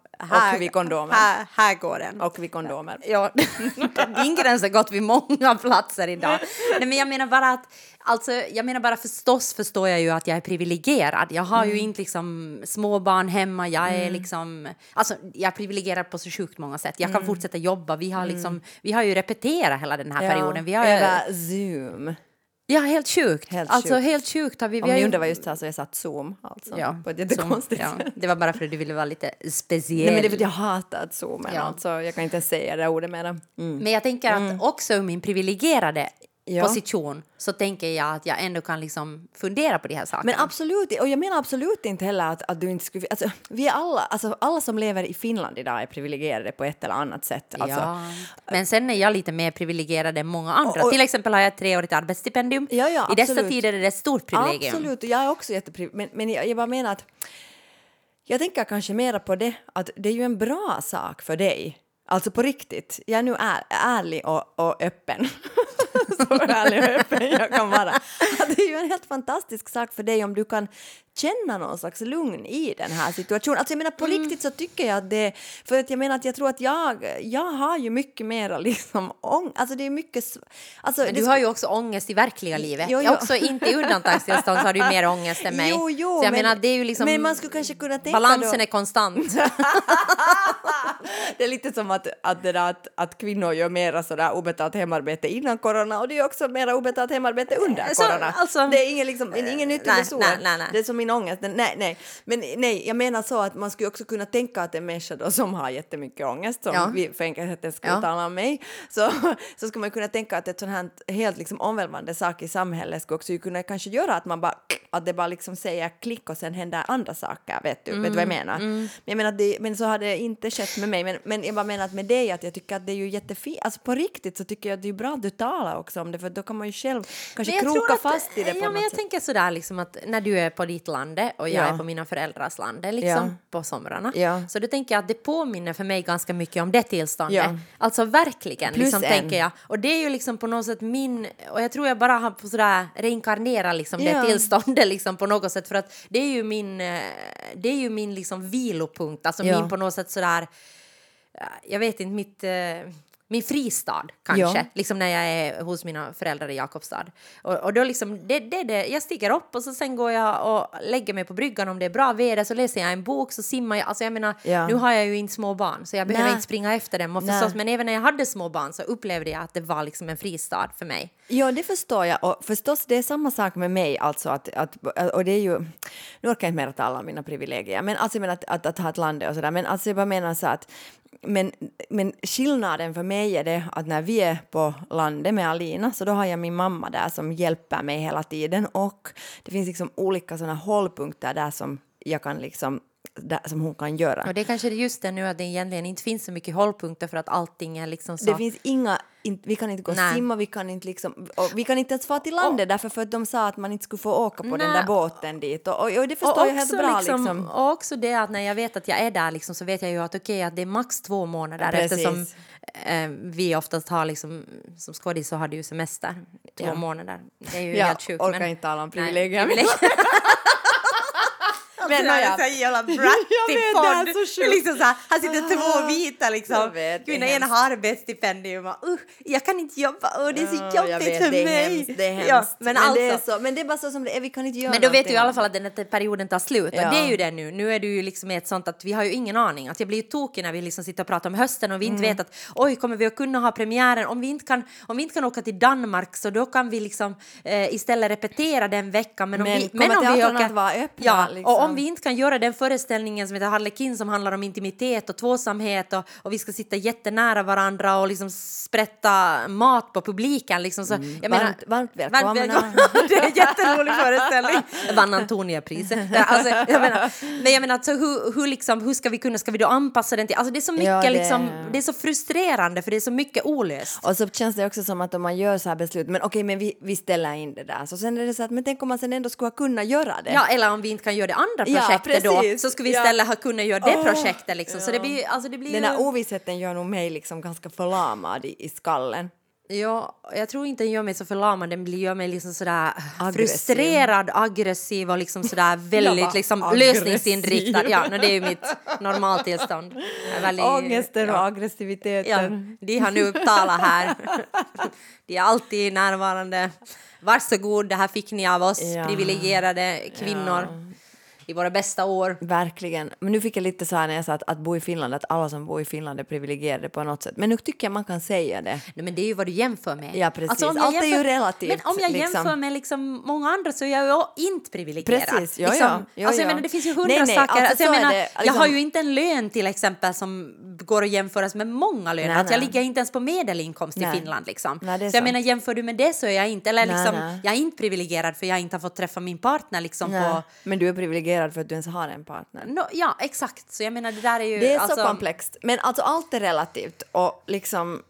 Speaker 1: Och vid kondomer.
Speaker 2: Här, här går den.
Speaker 1: Och vid kondomer.
Speaker 2: Ja, (laughs) din gräns har gått vid många platser idag. Nej, men jag menar bara att, alltså, jag menar bara förstås förstår jag ju att jag är privilegierad. Jag har ju inte liksom småbarn hemma, jag är liksom, alltså jag är privilegierad på så sjukt många sätt. Jag kan fortsätta jobba, vi har liksom, vi har ju repeterat hela den här perioden. Vi har ju,
Speaker 1: över Zoom.
Speaker 2: ja, helt sjukt.
Speaker 1: Helt
Speaker 2: alltså
Speaker 1: sjukt.
Speaker 2: helt sjukt har vi. vi
Speaker 1: Om ni
Speaker 2: ju-
Speaker 1: undrar vad just här så jag satt Zoom alltså.
Speaker 2: Ja,
Speaker 1: på ett jättekonstigt
Speaker 2: ja,
Speaker 1: sätt.
Speaker 2: Det var bara för att du ville vara lite speciell.
Speaker 1: Nej men det att jag hatar Zoomen
Speaker 2: Ja.
Speaker 1: alltså. Jag kan inte säga det ordet mera. Mm.
Speaker 2: Men jag tänker att också ur min privilegierade
Speaker 1: Ja.
Speaker 2: position så tänker jag att jag ändå kan liksom fundera på de här sakerna.
Speaker 1: Men absolut, och jag menar absolut inte heller att, att du inte skulle... Alltså, vi är alla, alltså, alla som lever i Finland idag är privilegierade på ett eller annat sätt. Alltså,
Speaker 2: ja. Men sen är jag lite mer privilegierad än många andra.
Speaker 1: Och- och-
Speaker 2: Till exempel har jag ett treårigt arbetsstipendium.
Speaker 1: Ja, ja,
Speaker 2: I dessa tider är det ett stort privilegium.
Speaker 1: Absolut, och jag är också jätteprivilegierad. Men, men jag, jag bara menar att... Jag tänker kanske mera på det, att det är ju en bra sak för dig. Alltså på riktigt. Jag är nu är, ärlig och, och öppen. (laughs) (laughs) Så ärlig och öppen jag kan vara. Det är ju en helt fantastisk sak för dig om du kan känna någon slags lugn i den här situationen. Alltså jag menar på
Speaker 2: Mm.
Speaker 1: riktigt så tycker jag att det... För att jag menar att jag tror att jag, jag har ju mycket mera (laughs) liksom ång... Alltså det är mycket... Alltså,
Speaker 2: Men du har ju också ångest i verkliga livet.
Speaker 1: Jo,
Speaker 2: Jag
Speaker 1: jo.
Speaker 2: också inte i undantagstillstånd så har du mer ångest än mig.
Speaker 1: Jo, jo,
Speaker 2: så jag
Speaker 1: men-
Speaker 2: menar det är ju liksom...
Speaker 1: men man skulle kanske kunna tänka
Speaker 2: Balansen
Speaker 1: då-
Speaker 2: är konstant. (laughs) (laughs)
Speaker 1: det är lite som att, att, det där, att, att kvinnor gör mera sådär obetalt hemarbete innan corona och det är också mera obetalt hemarbete under
Speaker 2: Så,
Speaker 1: corona.
Speaker 2: alltså-
Speaker 1: det är ingen, liksom, ingen nytt
Speaker 2: Nej,
Speaker 1: solen.
Speaker 2: nej, nej, nej.
Speaker 1: Det är som min ångest. Den- Nej, nej. Men nej, jag menar så att man skulle också kunna tänka att en människa då som har jättemycket ångest, som
Speaker 2: Ja.
Speaker 1: vi för enkelhetens skull
Speaker 2: Ja.
Speaker 1: talar om mig, så, så skulle man kunna tänka att ett sånt här helt liksom omvälvande sak i samhället skulle också kunna kanske göra att man bara att det bara liksom säger klick och sen händer andra saker, vet du, vet du vad jag
Speaker 2: Mm,
Speaker 1: menar? Men, jag menar det, men så har det inte skett med mig, men, men jag bara menar att med dig att jag tycker att det är ju jättefint, alltså på riktigt så tycker jag att det är bra att du talar också om det, för då kan man ju själv kanske kroka
Speaker 2: att-
Speaker 1: fast i det på
Speaker 2: ja,
Speaker 1: något
Speaker 2: men jag
Speaker 1: sätt.
Speaker 2: tänker sådär liksom att när du är på ditt lande och jag
Speaker 1: Ja.
Speaker 2: är på mina föräldrars lande liksom
Speaker 1: Ja.
Speaker 2: på somrarna.
Speaker 1: Ja.
Speaker 2: Så då tänker jag att det påminner för mig ganska mycket om det tillståndet.
Speaker 1: Ja.
Speaker 2: Alltså verkligen,
Speaker 1: Plus
Speaker 2: liksom,
Speaker 1: en.
Speaker 2: tänker jag. Och det är ju liksom på något sätt min, och jag tror jag bara har sådär reinkarnera liksom det tillståndet liksom på något sätt för att det är ju min, eh, det är ju min liksom vilopunkt, alltså
Speaker 1: Ja.
Speaker 2: min på något sätt sådär, eh, jag vet inte, mitt eh, min fristad kanske,
Speaker 1: Ja.
Speaker 2: liksom när jag är hos mina föräldrar i Jakobstad. Och, och då liksom, det, det, det, jag stiger upp och så sen går jag och lägger mig på bryggan om det är bra väder så läser jag en bok så simmar jag. Alltså jag menar,
Speaker 1: Ja.
Speaker 2: nu har jag ju inte små barn så jag behöver
Speaker 1: Nej.
Speaker 2: inte springa efter dem. Och förstås, men även när jag hade små barn så upplevde jag att det var liksom en fristad för mig.
Speaker 1: Ja, det förstår jag. Och förstås, det är samma sak med mig. Alltså att, att, och det är ju, nu orkar jag inte mer tala om mina privilegier, men alltså jag menar att, att, att ha ett land och sådär. Men alltså jag bara menar så att men, men skillnaden för mig är det att när vi är på landet med Alina så då har jag min mamma där som hjälper mig hela tiden. Och det finns liksom olika sådana hållpunkter där som jag kan liksom där, som hon kan göra.
Speaker 2: Och det är kanske just det nu att det egentligen inte finns så mycket hållpunkter för att allting är liksom så...
Speaker 1: Det finns inga, in, vi kan inte gå och simma, vi kan inte liksom, och vi kan inte ens få till landet därför för att de sa att man inte skulle få åka på den
Speaker 2: Nej.
Speaker 1: där båten dit och, och, och det förstår jag helt bra liksom.
Speaker 2: Och också det att när jag vet att jag är där liksom, så vet jag ju att okej att det är max två månader
Speaker 1: Precis.
Speaker 2: eftersom eh, vi oftast har liksom, som skådis så har du ju semester två
Speaker 1: Ja.
Speaker 2: månader. Det är ju
Speaker 1: Jag
Speaker 2: helt sjukt.
Speaker 1: orkar
Speaker 2: men-
Speaker 1: inte tala om
Speaker 2: Nej,
Speaker 1: privilegier. (laughs) Men nåja.
Speaker 2: är så här jävla (laughs)
Speaker 1: Jag
Speaker 2: brattig
Speaker 1: vet, det är
Speaker 2: podd.
Speaker 1: så
Speaker 2: Det är
Speaker 1: sjukt.
Speaker 2: liksom så här, här sitter två vita
Speaker 1: Jag
Speaker 2: liksom. Gud, ena har arbetsstipendium och uh, jag kan inte jobba och det är så
Speaker 1: Ja,
Speaker 2: jobbigt
Speaker 1: vet,
Speaker 2: för
Speaker 1: det
Speaker 2: mig.
Speaker 1: Hemskt, det är hemskt.
Speaker 2: Ja, men,
Speaker 1: men,
Speaker 2: alltså,
Speaker 1: det är så, men det är bara så som det är, vi kan inte göra
Speaker 2: men då vet du i alla fall att den här perioden tar slut.
Speaker 1: Ja.
Speaker 2: Och det är ju det nu. Nu är du ju liksom ett sånt att vi har ju ingen aning. Att jag blir ju tokig när vi liksom sitter och pratar om hösten och vi inte
Speaker 1: Mm.
Speaker 2: vet att oj, kommer vi att kunna ha premiären? Om vi inte kan, om vi inte kan åka till Danmark så då kan vi liksom eh, istället repetera den veckan. Men, om
Speaker 1: Men
Speaker 2: vi,
Speaker 1: kommer
Speaker 2: om vi
Speaker 1: teatrarna att vara öppna,
Speaker 2: Ja,
Speaker 1: liksom?
Speaker 2: och om vi inte kan göra den föreställningen som heter Harlekin som handlar om intimitet och tvåsamhet och, och vi ska sitta jättenära varandra och liksom sprätta mat på publiken. Liksom, så, jag menar,
Speaker 1: Mm. Varmt- varmt välkomna.
Speaker 2: välkomna. (laughs) det är en jätterolig föreställning. (laughs) Vann Antonia-priset. Alltså, jag menar, men jag menar, alltså, hur, hur, liksom, hur ska vi kunna, ska vi då anpassa den till, alltså det är så mycket
Speaker 1: Ja, det-
Speaker 2: liksom, det är så frustrerande för det är så mycket olöst.
Speaker 1: Och så känns det också som att om man gör så här beslut, men okej, men vi, vi ställer in det där. Så sen är det så att, men tänk om man sen ändå skulle kunna göra det.
Speaker 2: Ja, eller om vi inte kan göra det andra
Speaker 1: Ja,
Speaker 2: projektet då,
Speaker 1: precis.
Speaker 2: så ska vi
Speaker 1: Ja.
Speaker 2: istället ha kunnat göra det
Speaker 1: Åh,
Speaker 2: projektet liksom. Så det blir, alltså det blir
Speaker 1: Den
Speaker 2: ju...
Speaker 1: här ovissheten gör nog mig liksom ganska förlamad i, i skallen.
Speaker 2: Ja, jag tror inte den gör mig så förlamad, den blir- gör mig liksom sådär
Speaker 1: Aggressiv.
Speaker 2: frustrerad, aggressiv och liksom sådär (laughs) väldigt liksom
Speaker 1: aggressiv.
Speaker 2: lösningsinriktad. Ja, no, det är ju mitt normaltillstånd. Väldigt-
Speaker 1: Ångesten och
Speaker 2: ja.
Speaker 1: aggressiviteten.
Speaker 2: Ja, de har nu talat här. (laughs) De är alltid närvarande. Varsågod, det här fick ni av oss
Speaker 1: Ja.
Speaker 2: privilegierade kvinnor i våra bästa år.
Speaker 1: Verkligen. Men nu fick jag lite så här när jag sa att, att bo i Finland, att alla som bor i Finland är privilegierade på något sätt. Men nu tycker jag man kan säga det.
Speaker 2: Nej, men det är ju vad du jämför med.
Speaker 1: Ja, precis.
Speaker 2: jag
Speaker 1: Allt är ju relativt,
Speaker 2: Men om jag
Speaker 1: liksom.
Speaker 2: jämför med liksom många andra så är jag ju inte privilegierad.
Speaker 1: Precis, ja,
Speaker 2: liksom,
Speaker 1: ja. Ja,
Speaker 2: alltså, jag
Speaker 1: ja.
Speaker 2: menar, det finns ju hundra
Speaker 1: Nej, nej,
Speaker 2: saker.
Speaker 1: alltså,
Speaker 2: alltså, jag, menar,
Speaker 1: det,
Speaker 2: jag
Speaker 1: liksom-
Speaker 2: har ju inte en lön till exempel som går att jämföras med många löner.
Speaker 1: Nej,
Speaker 2: Att jag ligger inte ens på medelinkomst i. Finland. Liksom.
Speaker 1: Nej,
Speaker 2: så jag
Speaker 1: sant.
Speaker 2: menar, jämför du med det så är jag inte, eller liksom, jag är inte privilegierad för jag inte har fått träffa min partner liksom på...
Speaker 1: Men du är privilegierad för att du ens har en partner.
Speaker 2: No, ja, exakt. Så jag menar, det där är ju...
Speaker 1: Det är
Speaker 2: alltså,
Speaker 1: så komplext. Men alltså allt är relativt och liksom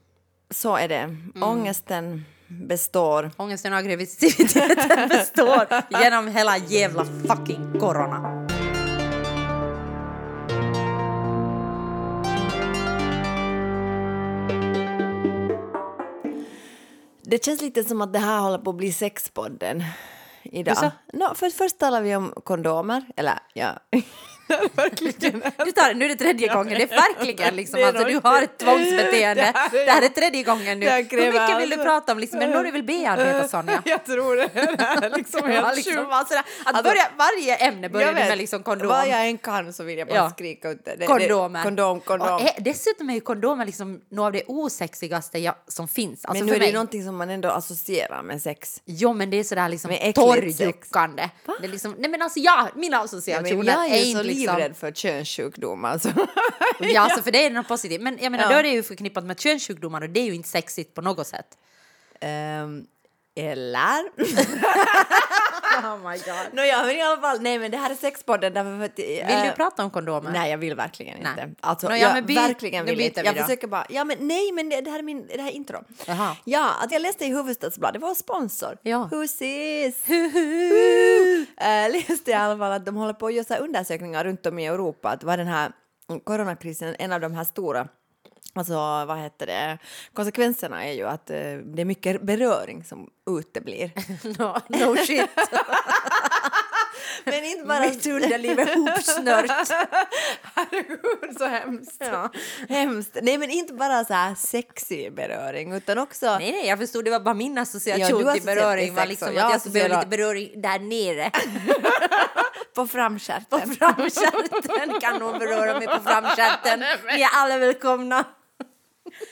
Speaker 1: så är det.
Speaker 2: Mm.
Speaker 1: Ångesten består.
Speaker 2: Ångesten och aggressiviteten (laughs) består genom hela jävla fucking corona.
Speaker 1: Det känns lite som att det här håller på att bli sexpodden idag. No, för först talar vi om kondomer, eller ja. (laughs) Verkligen.
Speaker 2: Du tar, nu är det tredje gången, det är verkligen liksom,
Speaker 1: Det är
Speaker 2: alltså, du har ett tvångsbeteende.
Speaker 1: Det här är-
Speaker 2: Det här är tredje gången nu.
Speaker 1: Det
Speaker 2: Hur mycket vill du
Speaker 1: alltså-
Speaker 2: prata om? Liksom, men någon vill bearbeta (laughs) Sonja.
Speaker 1: Jag tror det. Det är liksom (laughs)
Speaker 2: Ja,
Speaker 1: helt
Speaker 2: liksom,
Speaker 1: sjukt.
Speaker 2: alltså, att
Speaker 1: Alltså,
Speaker 2: börja, varje ämne börjar
Speaker 1: Jag
Speaker 2: du med liksom kondom.
Speaker 1: Vad jag än kan så vill jag bara
Speaker 2: Ja.
Speaker 1: skrika ut det. det. det-
Speaker 2: Kondomer.
Speaker 1: Kondom, kondom.
Speaker 2: Och, eh, dessutom är ju kondomer liksom något av det osexigaste jag, som finns. Alltså
Speaker 1: men nu är det
Speaker 2: mig.
Speaker 1: någonting som man ändå associerar med sex.
Speaker 2: Jo, men det är sådär liksom torrjuckande. Det är liksom, nej men alltså ja, mina
Speaker 1: Ja,
Speaker 2: associationer
Speaker 1: men jag är ju
Speaker 2: inte liksom...
Speaker 1: livrädd för könssjukdomar. Alltså.
Speaker 2: Ja, alltså (laughs) för det är något positivt. Men jag menar,
Speaker 1: Ja.
Speaker 2: då är det ju förknippat med könssjukdomar och det är ju inte sexigt på något sätt.
Speaker 1: Ehm, eller? (laughs) (laughs)
Speaker 2: oh my god.
Speaker 1: Nåja, men i alla fall, nej men det här är sexpodden därför för att...
Speaker 2: Vill du prata om kondomer?
Speaker 1: Nej, jag vill verkligen
Speaker 2: Nej.
Speaker 1: inte. Alltså,
Speaker 2: Nå, ja,
Speaker 1: jag
Speaker 2: men by-
Speaker 1: verkligen vill inte.
Speaker 2: vi
Speaker 1: Jag försöker bara... Ja, men nej, men det, det här är min, det här är intro.
Speaker 2: Jaha.
Speaker 1: Ja, att jag läste i Hufvudstadsbladet, det var sponsor.
Speaker 2: Ja.
Speaker 1: Husis! (laughs) Äh, läste i alla fall att de håller på att göra undersökningar runt om i Europa. Att var den här coronakrisen en av de här stora Alltså, vad heter det? Konsekvenserna är ju att eh, det är mycket beröring som uteblir. (laughs)
Speaker 2: no, no shit. (laughs)
Speaker 1: Men inte bara...
Speaker 2: Mitt underliv är hopsnört. (laughs)
Speaker 1: Herregud, så hemskt.
Speaker 2: Ja.
Speaker 1: hemskt. Nej, men inte bara så här sexig beröring, utan också...
Speaker 2: Nej, nej, jag förstod. Det var bara min
Speaker 1: Ja,
Speaker 2: association
Speaker 1: du
Speaker 2: till beröring. var liksom
Speaker 1: och
Speaker 2: att
Speaker 1: jag
Speaker 2: jag skulle behöva lite beröring där nere.
Speaker 1: På framstjärten.
Speaker 2: På framstjärten kan någon beröra mig på framstjärten. Ni är alla välkomna.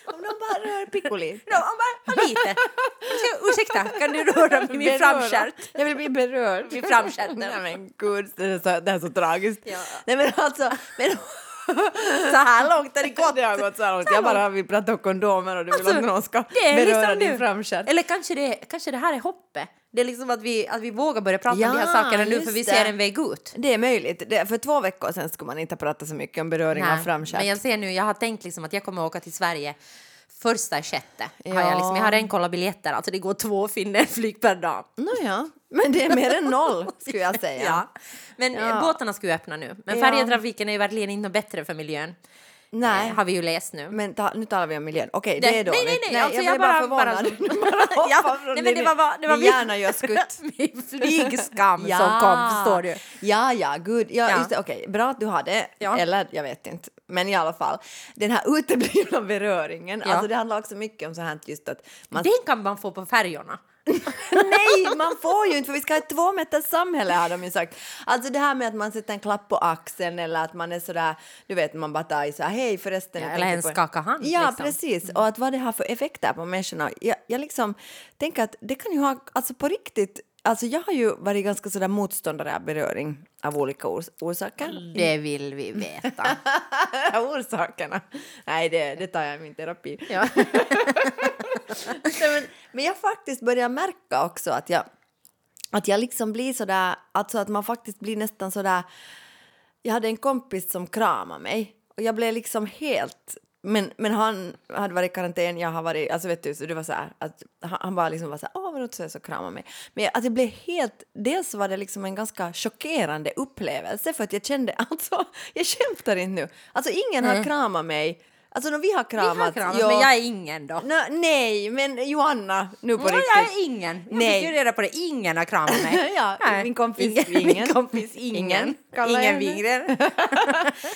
Speaker 1: Om de bara rör piccoli. (laughs)
Speaker 2: Ja, bara lite. Ursäkta, Ursäkta, kan du röra min framstjärt?
Speaker 1: Jag vill bli berörd.
Speaker 2: Vid framstjärten.
Speaker 1: Nej men gud, det är så, det är så tragiskt.
Speaker 2: Ja.
Speaker 1: Nej men alltså, men, (laughs)
Speaker 2: Så här långt har det gått.
Speaker 1: det har gått så här långt. Jag bara vill prata om kondomer och du vill
Speaker 2: Alltså,
Speaker 1: att någon ska beröra
Speaker 2: liksom
Speaker 1: din framstjärt.
Speaker 2: Eller kanske det, kanske det här är hoppet. Det är liksom att vi, att vi vågar börja prata
Speaker 1: Ja,
Speaker 2: om de här sakerna nu för vi ser en väg ut.
Speaker 1: Det är möjligt. Det, för två veckor sedan skulle man inte prata så mycket om beröring av framstjärt.
Speaker 2: men jag ser nu, jag har tänkt liksom att jag kommer åka till Sverige första sjätte. Har
Speaker 1: Ja.
Speaker 2: jag, liksom, jag har redan kollat biljetter, alltså det går två Finnair-flyg per dag.
Speaker 1: Nåja, men det är mer än noll (laughs) skulle jag säga.
Speaker 2: Ja. Men
Speaker 1: Ja.
Speaker 2: eh, båtarna ska ju öppna nu. Men
Speaker 1: Ja.
Speaker 2: färjetrafiken är ju verkligen inte bättre för miljön.
Speaker 1: Nej,
Speaker 2: Eh, Har vi ju läst nu.
Speaker 1: men ta, nu talar vi om miljön. Okej,
Speaker 2: Det-
Speaker 1: det är
Speaker 2: nej,
Speaker 1: dåligt.
Speaker 2: nej, nej, alltså
Speaker 1: jag
Speaker 2: jag
Speaker 1: blev bara,
Speaker 2: bara-
Speaker 1: förvånad. bara (laughs)
Speaker 2: Ja, nej, men det var det var min-
Speaker 1: hjärna gör skutt. (laughs)
Speaker 2: Min flygskam som kom, förstår du.
Speaker 1: Ja, ja, gud. Ja,
Speaker 2: Ja.
Speaker 1: Okej. Bra att du har det.
Speaker 2: Ja.
Speaker 1: Eller jag vet inte. Men i alla fall, den här (laughs) uteblivna beröringen.
Speaker 2: Ja.
Speaker 1: Alltså det handlar också mycket om så här just att man...
Speaker 2: Den kan man få på färjorna.
Speaker 1: Nej, man får ju inte för vi ska ha ett två meters samhälle har de ju sagt. Alltså det här med att man sätter en klapp på axeln eller att man är sådär, du vet man bara tar i så här, hej förresten.
Speaker 2: Ja, eller ens
Speaker 1: på-
Speaker 2: skaka hand,
Speaker 1: Ja,
Speaker 2: liksom.
Speaker 1: precis. Och att vad det har för effekter på människorna. Jag, jag liksom tänker att det kan ju ha, alltså på riktigt, alltså jag har ju varit ganska sådär motståndare av beröring av olika ors orsaker.
Speaker 2: Det vill vi veta. (laughs)
Speaker 1: Orsakerna? Nej, det, det tar jag i min terapi. (laughs)
Speaker 2: Ja. (laughs)
Speaker 1: Men, men jag faktiskt börjar märka också att jag, att jag liksom blir sådär, alltså att man faktiskt blir nästan sådär... Jag hade en kompis som kramade mig och jag blev liksom helt... Men, men han hade varit i karantän, jag har varit... Alltså vet du, så det var så här, att han, han bara liksom var så här, åh vad roligt så det så kramade mig. Men att jag blev helt... Dels var det liksom en ganska chockerande upplevelse för att jag kände, (laughs) alltså, jag skämtar inte nu. Alltså ingen har kramat mig. Alltså när vi har
Speaker 2: Vi har
Speaker 1: kramat...
Speaker 2: kramat,
Speaker 1: ja.
Speaker 2: men jag är ingen då.
Speaker 1: Nå, nej, men Johanna, nu på
Speaker 2: Nej,
Speaker 1: riktigt.
Speaker 2: jag är ingen. Jag
Speaker 1: Nej.
Speaker 2: fick ju reda på det. Ingen har kramat mig. (laughs)
Speaker 1: Ja,
Speaker 2: Nej.
Speaker 1: min kompis (laughs)
Speaker 2: ingen. Min kompis ingen.
Speaker 1: Ingen.
Speaker 2: Wingren. (laughs)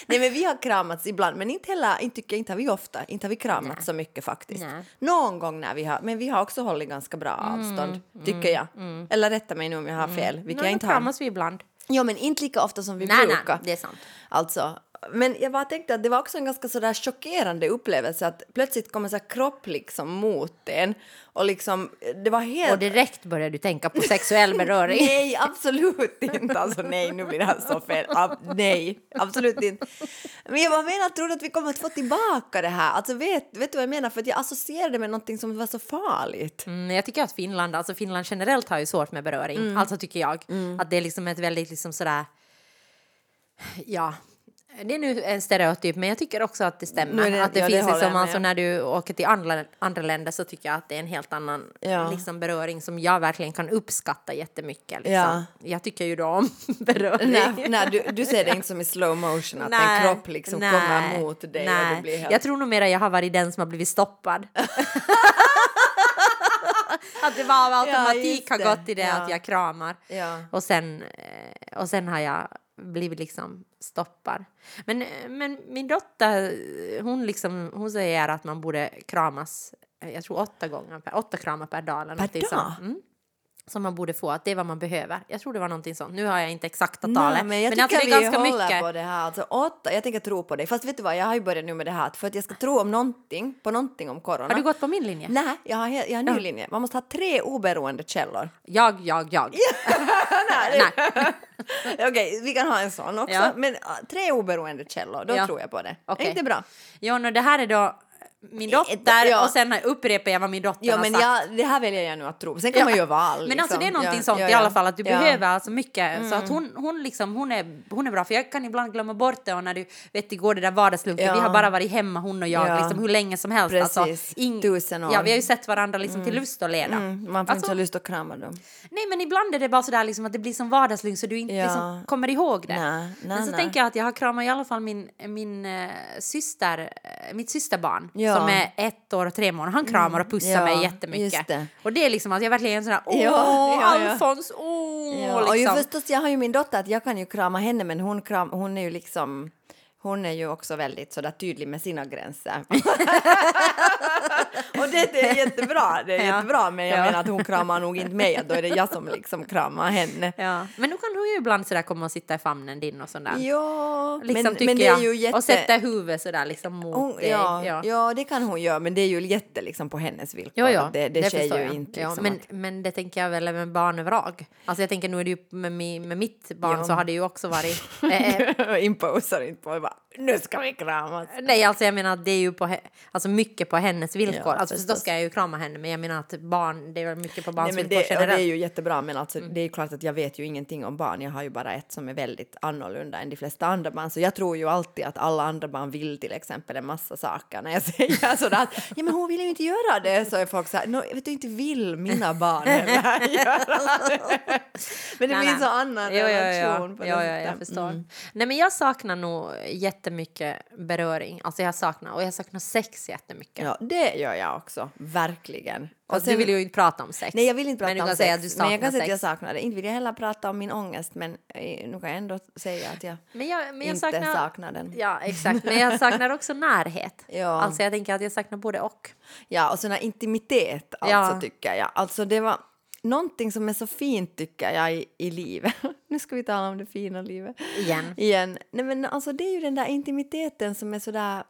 Speaker 1: Nej, men vi har kramats ibland, men inte heller, inte tycker jag, inte har vi ofta, inte har vi kramats
Speaker 2: Nej.
Speaker 1: så mycket faktiskt.
Speaker 2: Nej.
Speaker 1: Någon gång när vi har, men vi har också hållit ganska bra avstånd, tycker jag. Eller rätta mig nu om jag har fel, vilket
Speaker 2: Nå,
Speaker 1: jag inte har.
Speaker 2: kramas vi ibland.
Speaker 1: Ja, men inte lika ofta som vi
Speaker 2: Nej, nej,
Speaker 1: brukar.
Speaker 2: det är sant.
Speaker 1: Alltså, men jag bara tänkte att det var också en ganska sådär chockerande upplevelse att plötsligt kommer så här kropp liksom mot en och liksom, det var helt...
Speaker 2: Och direkt börjar du tänka på sexuell beröring. (laughs)
Speaker 1: Nej, absolut inte. Alltså nej, nu blir det här så fel. Ab nej, absolut inte. Men jag bara menar, tror du att vi kommer att få tillbaka det här? Alltså vet, vet du vad jag menar? För att jag associerar det med någonting som var så farligt.
Speaker 2: Mm, jag tycker att Finland, alltså Finland generellt har ju svårt med beröring.
Speaker 1: Mm.
Speaker 2: Alltså tycker jag. Att det är liksom ett väldigt liksom sådär... Ja. Det är nu en stereotyp, men jag tycker också att det stämmer.
Speaker 1: Det-
Speaker 2: att det
Speaker 1: ja, det
Speaker 2: finns
Speaker 1: jag
Speaker 2: liksom, alltså när du åker till andra, andra länder så tycker jag att det är en helt annan
Speaker 1: Ja.
Speaker 2: liksom, beröring som jag verkligen kan uppskatta jättemycket. Liksom.
Speaker 1: Ja.
Speaker 2: Jag tycker ju då om (laughs) beröring.
Speaker 1: Nej, nej du, du ser det inte som i slow motion, att en kropp liksom
Speaker 2: nej,
Speaker 1: kommer mot dig
Speaker 2: nej.
Speaker 1: och du blir helt...
Speaker 2: Jag tror nog mer att jag har varit den som har blivit stoppad. (laughs) att det var av automatik
Speaker 1: just
Speaker 2: har
Speaker 1: det.
Speaker 2: gått i det
Speaker 1: Ja.
Speaker 2: att jag kramar.
Speaker 1: Ja.
Speaker 2: Och, sen, eh, och sen har jag blivit liksom stoppad. Men, men min dotter, hon, liksom, hon säger att man borde kramas, eh, jag tror åtta gånger, åtta kramar per dag. Eller
Speaker 1: Per dag?
Speaker 2: Mm. Som man borde få, att det är vad man behöver. Jag tror det var någonting sånt. Nu har jag inte exakta talet.
Speaker 1: men jag
Speaker 2: men
Speaker 1: tycker
Speaker 2: alltså det är
Speaker 1: vi
Speaker 2: ganska
Speaker 1: håller
Speaker 2: mycket.
Speaker 1: på det här. Alltså, åtta, jag tänker tro på dig. Fast vet du vad, jag har ju börjat nu med det här för att jag ska tro om någonting, på någonting om corona.
Speaker 2: Har du gått på min linje?
Speaker 1: Nej, jag har, jag har en ny
Speaker 2: Ja.
Speaker 1: linje. Man måste ha tre oberoende källor.
Speaker 2: Jag, jag, jag. (laughs)
Speaker 1: Nej,
Speaker 2: Nej. (laughs)
Speaker 1: Okej, vi kan ha en sån också.
Speaker 2: Ja.
Speaker 1: Men tre oberoende källor, då
Speaker 2: Ja.
Speaker 1: tror jag på det.
Speaker 2: Okej.
Speaker 1: Är inte bra?
Speaker 2: Ja, no, det här är då min dotter
Speaker 1: Ja.
Speaker 2: och sen upprepar jag vad min dotter
Speaker 1: Ja,
Speaker 2: har
Speaker 1: men
Speaker 2: sagt.
Speaker 1: jag, det här väljer jag nu att tro. Sen kan man ju vara all,
Speaker 2: Men alltså det är
Speaker 1: liksom.
Speaker 2: någonting
Speaker 1: Ja,
Speaker 2: sånt
Speaker 1: ja,
Speaker 2: i
Speaker 1: ja.
Speaker 2: alla fall att du
Speaker 1: Ja. Mm.
Speaker 2: behöver alltså mycket så att hon, hon liksom hon är, hon är bra för jag kan ibland glömma bort det och när du vet igår det där vardagslunken
Speaker 1: Ja.
Speaker 2: vi har bara varit hemma hon och jag
Speaker 1: Ja.
Speaker 2: liksom hur länge som helst
Speaker 1: Precis.
Speaker 2: alltså
Speaker 1: Tusen år.
Speaker 2: ja vi har ju sett varandra liksom till lust och leda
Speaker 1: Mm, man får inte
Speaker 2: Alltså,
Speaker 1: ha lust att krama dem.
Speaker 2: nej men ibland är det bara sådär liksom att det blir som vardagslugn så du inte
Speaker 1: Ja.
Speaker 2: liksom kommer ihåg det
Speaker 1: Nej, nej,
Speaker 2: men så
Speaker 1: nej.
Speaker 2: tänker jag att jag har kramat i alla fall min, min äh, syster, mitt systerbarn
Speaker 1: Ja.
Speaker 2: som är ett år och tre månader han kramar och pussar
Speaker 1: Ja,
Speaker 2: mig jättemycket
Speaker 1: det.
Speaker 2: och det är liksom att jag verkligen är sådär åh
Speaker 1: Ja.
Speaker 2: Alfons åh
Speaker 1: Ja, och ju
Speaker 2: liksom.
Speaker 1: förstås, jag har ju min dotter att jag kan ju krama henne men hon, kram, hon är ju liksom hon är ju också väldigt sådär tydlig med sina gränser. (laughs) och det, det är jättebra, det är
Speaker 2: Ja.
Speaker 1: jättebra men jag
Speaker 2: Ja.
Speaker 1: menar att hon kramar nog inte mig, då är det jag som liksom kramar henne.
Speaker 2: Ja, men nu kan hon ju ibland sådär komma och sitta i famnen din och sådär.
Speaker 1: Ja,
Speaker 2: liksom,
Speaker 1: men, men det är ju jätte...
Speaker 2: Och sätta huvudet sådär liksom mot
Speaker 1: Hon,
Speaker 2: dig.
Speaker 1: ja,
Speaker 2: ja.
Speaker 1: ja. det kan hon göra, men det är ju jätte liksom på hennes villkor.
Speaker 2: Jo, jo,
Speaker 1: det, det, sker
Speaker 2: förstår
Speaker 1: ju
Speaker 2: jag.
Speaker 1: inte.
Speaker 2: ja,
Speaker 1: Liksom
Speaker 2: men,
Speaker 1: att,
Speaker 2: men det tänker jag väl med barn överlag. Alltså jag tänker nu är det ju med, med mitt barn
Speaker 1: Ja.
Speaker 2: så har det ju också varit... Eh, (laughs)
Speaker 1: imposar inte på bara, nu ska vi kramas.
Speaker 2: nej, alltså jag menar att det är ju på, alltså mycket på hennes villkor.
Speaker 1: Ja,
Speaker 2: alltså
Speaker 1: förstås.
Speaker 2: då ska jag ju krama henne, men jag menar att barn, det är mycket på barns
Speaker 1: Nej, men
Speaker 2: villkor
Speaker 1: det, och det är
Speaker 2: generellt.
Speaker 1: ju jättebra, men alltså,
Speaker 2: Mm.
Speaker 1: det är ju klart att jag vet ju ingenting om barn. Jag har ju bara ett som är väldigt annorlunda än de flesta andra barn. Så jag tror ju alltid att alla andra barn vill till exempel en massa saker. När jag (laughs) säger sådär att ja, men hon vill ju inte göra det, så är folk så här, no, vet du inte vill mina barn heller (laughs) göra det. Men det blir
Speaker 2: nej.
Speaker 1: så annan
Speaker 2: Jo, jo,
Speaker 1: relation på
Speaker 2: Jo,
Speaker 1: det
Speaker 2: jo, jag förstår.
Speaker 1: Mm.
Speaker 2: Nej, men jag saknar nog jättemycket beröring. Alltså jag saknar, och jag saknar sex jättemycket.
Speaker 1: Ja, det gör jag också, verkligen. Och
Speaker 2: Fast du vill ju inte prata om sex.
Speaker 1: Nej, jag vill inte
Speaker 2: men
Speaker 1: prata
Speaker 2: du
Speaker 1: om sex,
Speaker 2: säga att du
Speaker 1: men jag kan säga att jag saknar det. Inte vill jag heller prata om min ångest, men eh, nu kan jag ändå säga att jag
Speaker 2: Men jag, men jag
Speaker 1: inte
Speaker 2: saknar,
Speaker 1: saknar den.
Speaker 2: Ja, exakt. Men jag saknar också närhet. (laughs)
Speaker 1: Ja.
Speaker 2: Alltså jag tänker att jag saknar både och.
Speaker 1: Ja, och sån här intimitet alltså
Speaker 2: Ja.
Speaker 1: tycker jag. Alltså det var någonting som är så fint tycker jag i, i livet. (laughs) nu ska vi tala om det fina livet.
Speaker 2: Igen.
Speaker 1: Igen. Nej men alltså det är ju den där intimiteten som är sådär,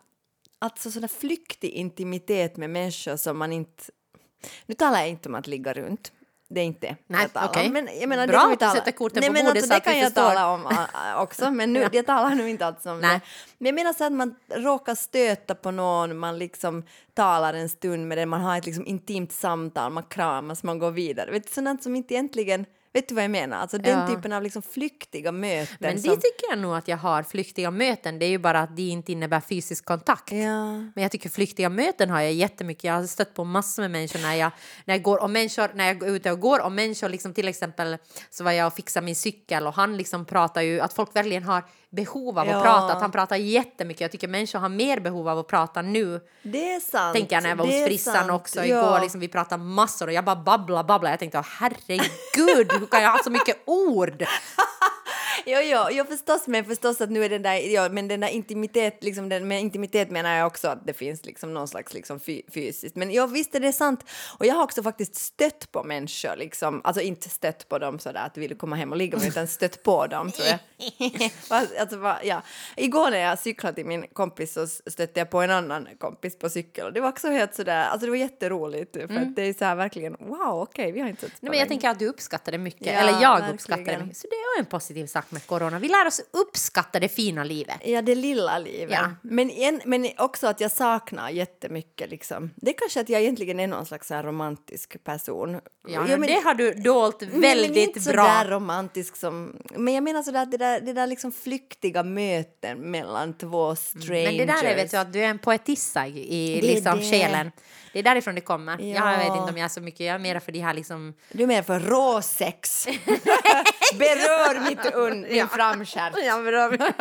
Speaker 1: alltså sådär flyktig intimitet med människor som man inte, nu talar jag inte om att ligga runt. Det är inte det
Speaker 2: Nej,
Speaker 1: jag talar
Speaker 2: okej.
Speaker 1: om. Men jag menar,
Speaker 2: Bra
Speaker 1: det kan vi tala-
Speaker 2: sätter korten
Speaker 1: Nej,
Speaker 2: på
Speaker 1: men
Speaker 2: bordet
Speaker 1: alltså,
Speaker 2: så
Speaker 1: det
Speaker 2: att vi
Speaker 1: kan jag tala om äh, också, men nu, (laughs) jag talar nu inte alls om
Speaker 2: Nej.
Speaker 1: det. Men jag menar så att man råkar stöta på någon, man liksom talar en stund med den, man har ett liksom intimt samtal, man kramas, man går vidare. Vet du, sådant som inte egentligen, vet du vad jag menar? Alltså den
Speaker 2: Ja.
Speaker 1: typen av liksom flyktiga möten.
Speaker 2: Men det
Speaker 1: som,
Speaker 2: tycker jag nog att jag har flyktiga möten. Det är ju bara att de inte innebär fysisk kontakt.
Speaker 1: Ja.
Speaker 2: Men jag tycker flyktiga möten har jag jättemycket. Jag har stött på massor med människor när jag, när jag går och människor, när jag är ute och går och människor liksom till exempel så var jag och fixade min cykel och han liksom pratar ju att folk verkligen har behov av
Speaker 1: Ja.
Speaker 2: att prata. Att han pratar jättemycket. Jag tycker människor har mer behov av att prata nu.
Speaker 1: Det är sant.
Speaker 2: Tänker jag när jag var hos frissan också
Speaker 1: Ja.
Speaker 2: igår. Liksom, vi pratade massor och jag bara babbla babbla. Jag tänkte, herregud, hur kan jag ha så mycket ord?
Speaker 1: Jo, jo, jo, förstås, men förstås att nu är den där, ja, men den där intimitet, liksom den, med intimitet menar jag också att det finns liksom någon slags liksom fy, fysiskt. Men visst är det sant. Och jag har också faktiskt stött på människor, liksom, alltså inte stött på dem sådär att vill komma hem och ligga med, utan stött på dem tror jag. (laughs) Alltså, ja. Igår när jag cyklade till min kompis så stötte jag på en annan kompis på cykel och det var också helt sådär, alltså det var jätteroligt för att det är så här verkligen, wow, okej, vi har inte sett
Speaker 2: Nej, men jag tänker att du uppskattar det mycket.
Speaker 1: Ja,
Speaker 2: Eller jag
Speaker 1: verkligen.
Speaker 2: uppskattar det mycket. Så det är en positiv sak med corona. Vi lär oss uppskatta det fina livet.
Speaker 1: Ja, det lilla livet.
Speaker 2: Ja.
Speaker 1: Men, en, men också att jag saknar jättemycket. Liksom. Det är kanske att jag egentligen är någon slags så romantisk person.
Speaker 2: Ja,
Speaker 1: Jo, men-
Speaker 2: det har du dolt
Speaker 1: Nej, men
Speaker 2: väldigt
Speaker 1: inte så
Speaker 2: bra.
Speaker 1: där romantisk som... Men jag menar sådär det där, det där liksom flyktiga möten mellan två strangers.
Speaker 2: Men det där är vet du att du är en poetissa i
Speaker 1: Det är
Speaker 2: liksom
Speaker 1: det.
Speaker 2: själen. Det är därifrån det kommer.
Speaker 1: Ja.
Speaker 2: Jag vet inte om jag är så mycket, jag är mera för de här liksom...
Speaker 1: Du är mer för råsex. (laughs) (laughs) Berör mitt un, min framskärm.
Speaker 2: Jag berör mig. (laughs)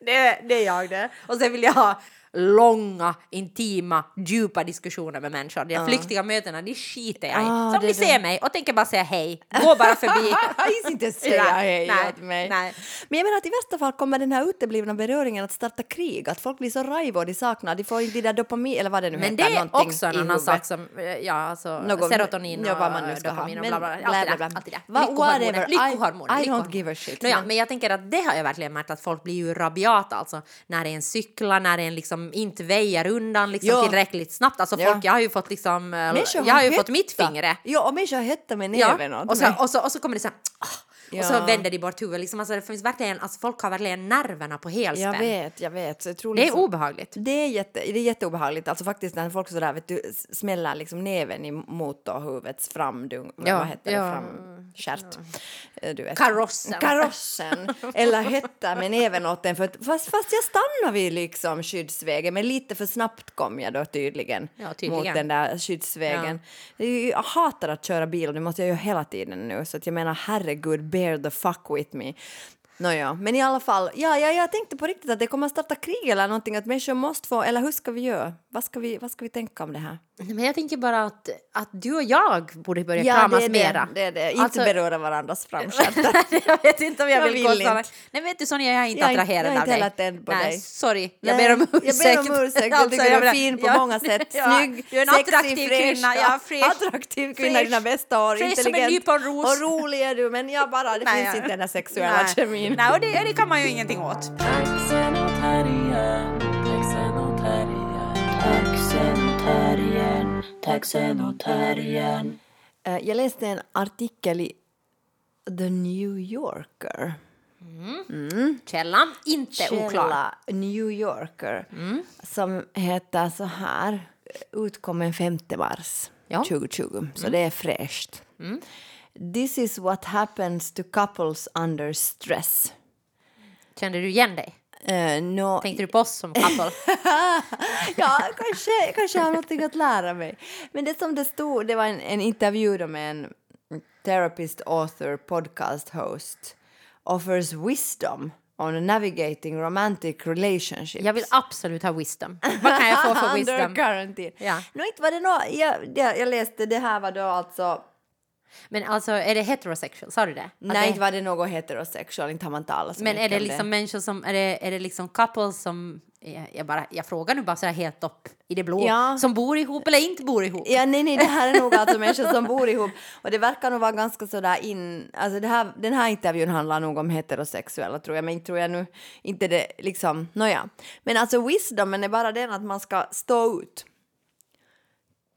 Speaker 2: det, det är jag det. Och sen vill jag ha långa, intima, djupa diskussioner med människor. De här flyktiga mötena, de skiter jag i.
Speaker 1: Ah,
Speaker 2: Så om
Speaker 1: det
Speaker 2: ni
Speaker 1: är det.
Speaker 2: ser mig och tänker bara säga hej, gå bara förbi. (laughs)
Speaker 1: Jag inte (laughs) säga hej
Speaker 2: nej,
Speaker 1: åt mig.
Speaker 2: nej.
Speaker 1: Men jag menar att i värsta fall kommer den här uteblivna beröringen att starta krig. Att folk blir så rajva och de saknar, de får inte de där dopamin eller vad det nu
Speaker 2: Men
Speaker 1: heter.
Speaker 2: det är också en annan sak som, eh, ja alltså
Speaker 1: Någon-
Speaker 2: serotonin
Speaker 1: ja,
Speaker 2: och
Speaker 1: vad man nu ska
Speaker 2: dopamin
Speaker 1: ha.
Speaker 2: och bla bla,
Speaker 1: Men
Speaker 2: bla, allt det
Speaker 1: bla,
Speaker 2: där.
Speaker 1: bla, bla.
Speaker 2: Allt det där.
Speaker 1: Va-
Speaker 2: Lyckohormoner,
Speaker 1: whatever. I-
Speaker 2: lyckohormoner,
Speaker 1: I don't
Speaker 2: lyckohormoner.
Speaker 1: give a shit.
Speaker 2: Nåja,
Speaker 1: Men-
Speaker 2: men jag tänker att det har jag verkligen märkt att folk blir ju rabiata alltså när en cyklar, när en liksom inte väjer undan liksom
Speaker 1: Ja.
Speaker 2: tillräckligt snabbt. Alltså
Speaker 1: Ja.
Speaker 2: folk, jag har ju fått liksom, eh,
Speaker 1: Människor
Speaker 2: jag har ju
Speaker 1: hetta.
Speaker 2: fått mitt fingre.
Speaker 1: Ja, och människor har hetta med näven åt
Speaker 2: och, så,
Speaker 1: mig.
Speaker 2: och, så, och så kommer det så här, "Ah, och så
Speaker 1: Ja.
Speaker 2: vänder de bort huvudet. Liksom, alltså, det finns verkligen, alltså, folk har verkligen nerverna på helspänn.
Speaker 1: Jag vet, jag vet. Jag tror
Speaker 2: Det är
Speaker 1: liksom-
Speaker 2: obehagligt.
Speaker 1: Det är, jätte, det är jätteobehagligt. Alltså faktiskt när folk sådär, vet du, smäller liksom näven emot då huvudets framdung...
Speaker 2: Ja,
Speaker 1: vad heter
Speaker 2: ja.
Speaker 1: det? Framstjärt. Eh, Du vet.
Speaker 2: Karossen.
Speaker 1: Karossen. Eller hötta med näven åt den. För fast, fast jag stannar vid liksom skyddsvägen, men lite för snabbt kom jag då tydligen,
Speaker 2: Ja, tydligen.
Speaker 1: mot den där skyddsvägen. Ju- Jag hatar att köra bil och det måste jag göra hela tiden nu. Så att jag menar herregud, bear the fuck with me. Nåja, men i alla fall, ja, ja, jag tänkte på riktigt att det kommer att starta krig eller någonting, att människor måste få, eller hur ska vi göra? Vad ska vi, vad ska vi tänka om det här?
Speaker 2: Nej, Men jag tänker bara att, att du och jag borde börja
Speaker 1: Ja,
Speaker 2: kramas
Speaker 1: det är
Speaker 2: mera.
Speaker 1: det, det, är det. Inte
Speaker 2: Alltså-
Speaker 1: beröra varandras (laughs) framstjärtar.
Speaker 2: jag vet inte om jag,
Speaker 1: Jag
Speaker 2: vill,
Speaker 1: vill
Speaker 2: gå. Nej vet du Sonja, jag är inte
Speaker 1: Jag
Speaker 2: attraherad
Speaker 1: jag är
Speaker 2: av dig.
Speaker 1: på
Speaker 2: Nej,
Speaker 1: dig.
Speaker 2: sorry. Jag
Speaker 1: Nej,
Speaker 2: ber om
Speaker 1: jag ber
Speaker 2: ursäkt.
Speaker 1: om ursäkt. Jag tycker du är fin på
Speaker 2: ja,
Speaker 1: många sätt.
Speaker 2: ja,
Speaker 1: Snygg,
Speaker 2: Du är en attraktiv
Speaker 1: fräsch,
Speaker 2: kvinna. Ja, fräsch.
Speaker 1: Attraktiv kvinna i dina bästa år.
Speaker 2: Fräsch som en nyponros.
Speaker 1: och rolig är du. Men jag bara, det
Speaker 2: Nej,
Speaker 1: finns
Speaker 2: ja.
Speaker 1: inte den där sexuella kemin.
Speaker 2: Nej, och det, det kan man ju ingenting åt.
Speaker 3: Taxen och terriern.
Speaker 1: Eh, Jag läste en artikel i The New Yorker.
Speaker 2: Källan, inte oklar.
Speaker 1: Källa New Yorker. Som heter så här. Utkom den 5 mars
Speaker 2: Ja.
Speaker 1: 2020. Så det är fräscht. This is what happens to couples under stress.
Speaker 2: Kände du igen dig?
Speaker 1: Uh, no,
Speaker 2: Tänkte du på oss som couple? (laughs)
Speaker 1: ja, kanske, kanske har någonting att lära mig. Men det som det stod, det var en, en intervju då med en therapist, author, podcast host offers wisdom on navigating romantic relationships.
Speaker 2: Jag vill absolut ha wisdom. Vad kan jag få för (laughs)
Speaker 1: Under
Speaker 2: wisdom?
Speaker 1: quarantine.
Speaker 2: Ja.
Speaker 1: Nå, inte var det nå, jag, jag, jag läste, det här var då alltså,
Speaker 2: Men alltså, är det heterosexual? Sa du det? Att
Speaker 1: nej
Speaker 2: det-
Speaker 1: inte var det något heterosexual, inte har man talat så
Speaker 2: Men är det
Speaker 1: om
Speaker 2: liksom människor som, är det, är det liksom couples som, jag, jag, bara, jag frågar nu bara så här helt upp i det blå,
Speaker 1: Ja.
Speaker 2: som bor ihop eller inte bor ihop?
Speaker 1: Ja, nej, nej, det här är nog alltså människor som bor ihop. Och det verkar nog vara ganska sådär in... Alltså det här, den här intervjun handlar nog om heterosexuella tror jag, men inte tror jag nu inte det liksom... Nåja. Men alltså wisdomen är bara den att man ska stå ut.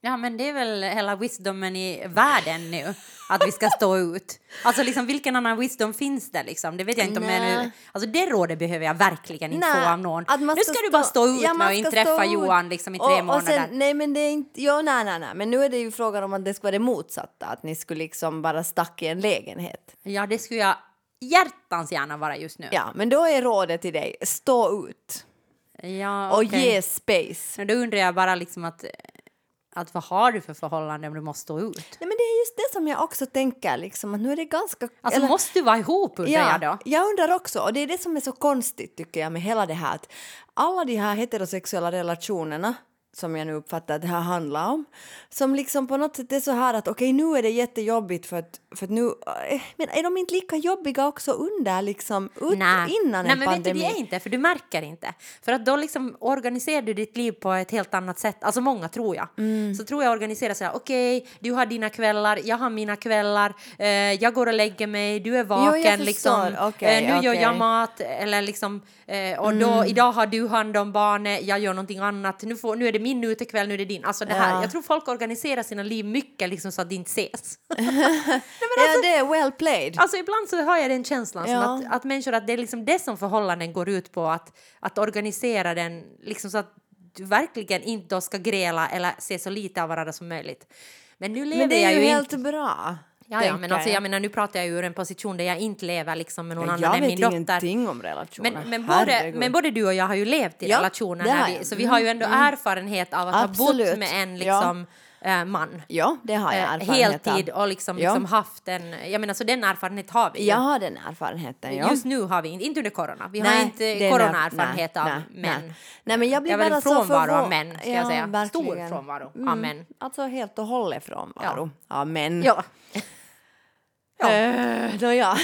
Speaker 2: Ja, men det är väl hela wisdomen i världen nu, att vi ska stå ut. Alltså liksom vilken annan wisdom finns det liksom? Det vet jag inte om nu... Alltså det rådet behöver jag verkligen inte
Speaker 1: Nej,
Speaker 2: få av någon.
Speaker 1: att man
Speaker 2: Nu ska du bara stå ut
Speaker 1: ja,
Speaker 2: med och
Speaker 1: ska
Speaker 2: inte träffa. Johan liksom i tre
Speaker 1: och, och
Speaker 2: månader.
Speaker 1: sen, nej, men det är inte... Jo, nej, nej, nej. Men nu är det ju frågan om att det ska vara det motsatta. Att ni skulle liksom bara stack i en lägenhet.
Speaker 2: Ja, det skulle jag hjärtans gärna vara just nu.
Speaker 1: Ja, men då är rådet till dig, stå ut.
Speaker 2: Ja,
Speaker 1: Och
Speaker 2: okej.
Speaker 1: ge space.
Speaker 2: Men Då undrar jag bara liksom att, att vad har du för förhållande om du måste stå ut?
Speaker 1: Nej, men det är just det som jag också tänker, liksom, att nu är det ganska...
Speaker 2: Alltså
Speaker 1: eller-
Speaker 2: måste du vara ihop undrar jag då?
Speaker 1: jag undrar också, och det är det som är så konstigt tycker jag med hela det här, att alla de här heterosexuella relationerna som jag nu uppfattar att det här handlar om, som liksom på något sätt är så här att okej nu är det jättejobbigt för att, för att nu, eh, men är de inte lika jobbiga också under liksom, ut,
Speaker 2: Nej.
Speaker 1: innan
Speaker 2: Nej,
Speaker 1: en
Speaker 2: men vet du, det är inte, för du märker inte. För att då liksom organiserar du ditt liv på ett helt annat sätt. Alltså många tror jag.
Speaker 1: Mm.
Speaker 2: Så tror jag organiserar så här, okej, du har dina kvällar, jag har mina kvällar, eh, jag går och lägger mig, du är vaken,
Speaker 1: förstår.
Speaker 2: liksom,
Speaker 1: Okej,
Speaker 2: eh, nu gör jag mat, eller liksom, eh, och då,
Speaker 1: Mm.
Speaker 2: idag har du hand om barnet, jag gör någonting annat, nu, får, nu är det min utekväll, nu är det din. Alltså det här,
Speaker 1: Ja.
Speaker 2: jag tror folk organiserar sina liv mycket liksom så att det inte ses. (laughs)
Speaker 1: ja, det är well played.
Speaker 2: Alltså ibland så har jag den känslan
Speaker 1: Ja.
Speaker 2: som att, att människor, att det är liksom det som förhållanden går ut på, att, att organisera den liksom så att du verkligen inte då ska gräla eller se så lite av varandra som möjligt. Men nu lever
Speaker 1: men det är ju
Speaker 2: ju
Speaker 1: helt
Speaker 2: inte...
Speaker 1: bra.
Speaker 2: Ja, ja, men alltså, jag menar, nu pratar jag ju ur en position där jag inte lever liksom med någon
Speaker 1: Ja,
Speaker 2: annan
Speaker 1: jag
Speaker 2: än
Speaker 1: vet
Speaker 2: min dotter.
Speaker 1: ingenting om relationer.
Speaker 2: Men, men, både, men både du och jag har ju levt i
Speaker 1: Ja,
Speaker 2: relationer,
Speaker 1: jag.
Speaker 2: vi, så vi har ju ändå
Speaker 1: Mm,
Speaker 2: erfarenhet av att ha
Speaker 1: Absolut.
Speaker 2: bott med en
Speaker 1: Ja.
Speaker 2: Liksom, eh, man.
Speaker 1: Ja, det har jag
Speaker 2: Eh,
Speaker 1: erfarenhet av.
Speaker 2: heltid och liksom,
Speaker 1: Ja.
Speaker 2: liksom haft en... Jag menar, så den erfarenhet har vi ju.
Speaker 1: Jag har den erfarenheten, ja.
Speaker 2: Just nu har vi inte, inte under corona. Vi har
Speaker 1: Nej,
Speaker 2: inte
Speaker 1: det är
Speaker 2: coronaerfarenhet av
Speaker 1: nej,
Speaker 2: män.
Speaker 1: Nej. nej, men jag blir
Speaker 2: Jag
Speaker 1: bara så
Speaker 2: frånvaro av män, ska jag säga. Stor
Speaker 1: verkligen.
Speaker 2: frånvaro av
Speaker 1: Mm,
Speaker 2: män.
Speaker 1: Alltså helt och hållet frånvaro av män.
Speaker 2: Ja. Ja.
Speaker 1: Uh, Nåja.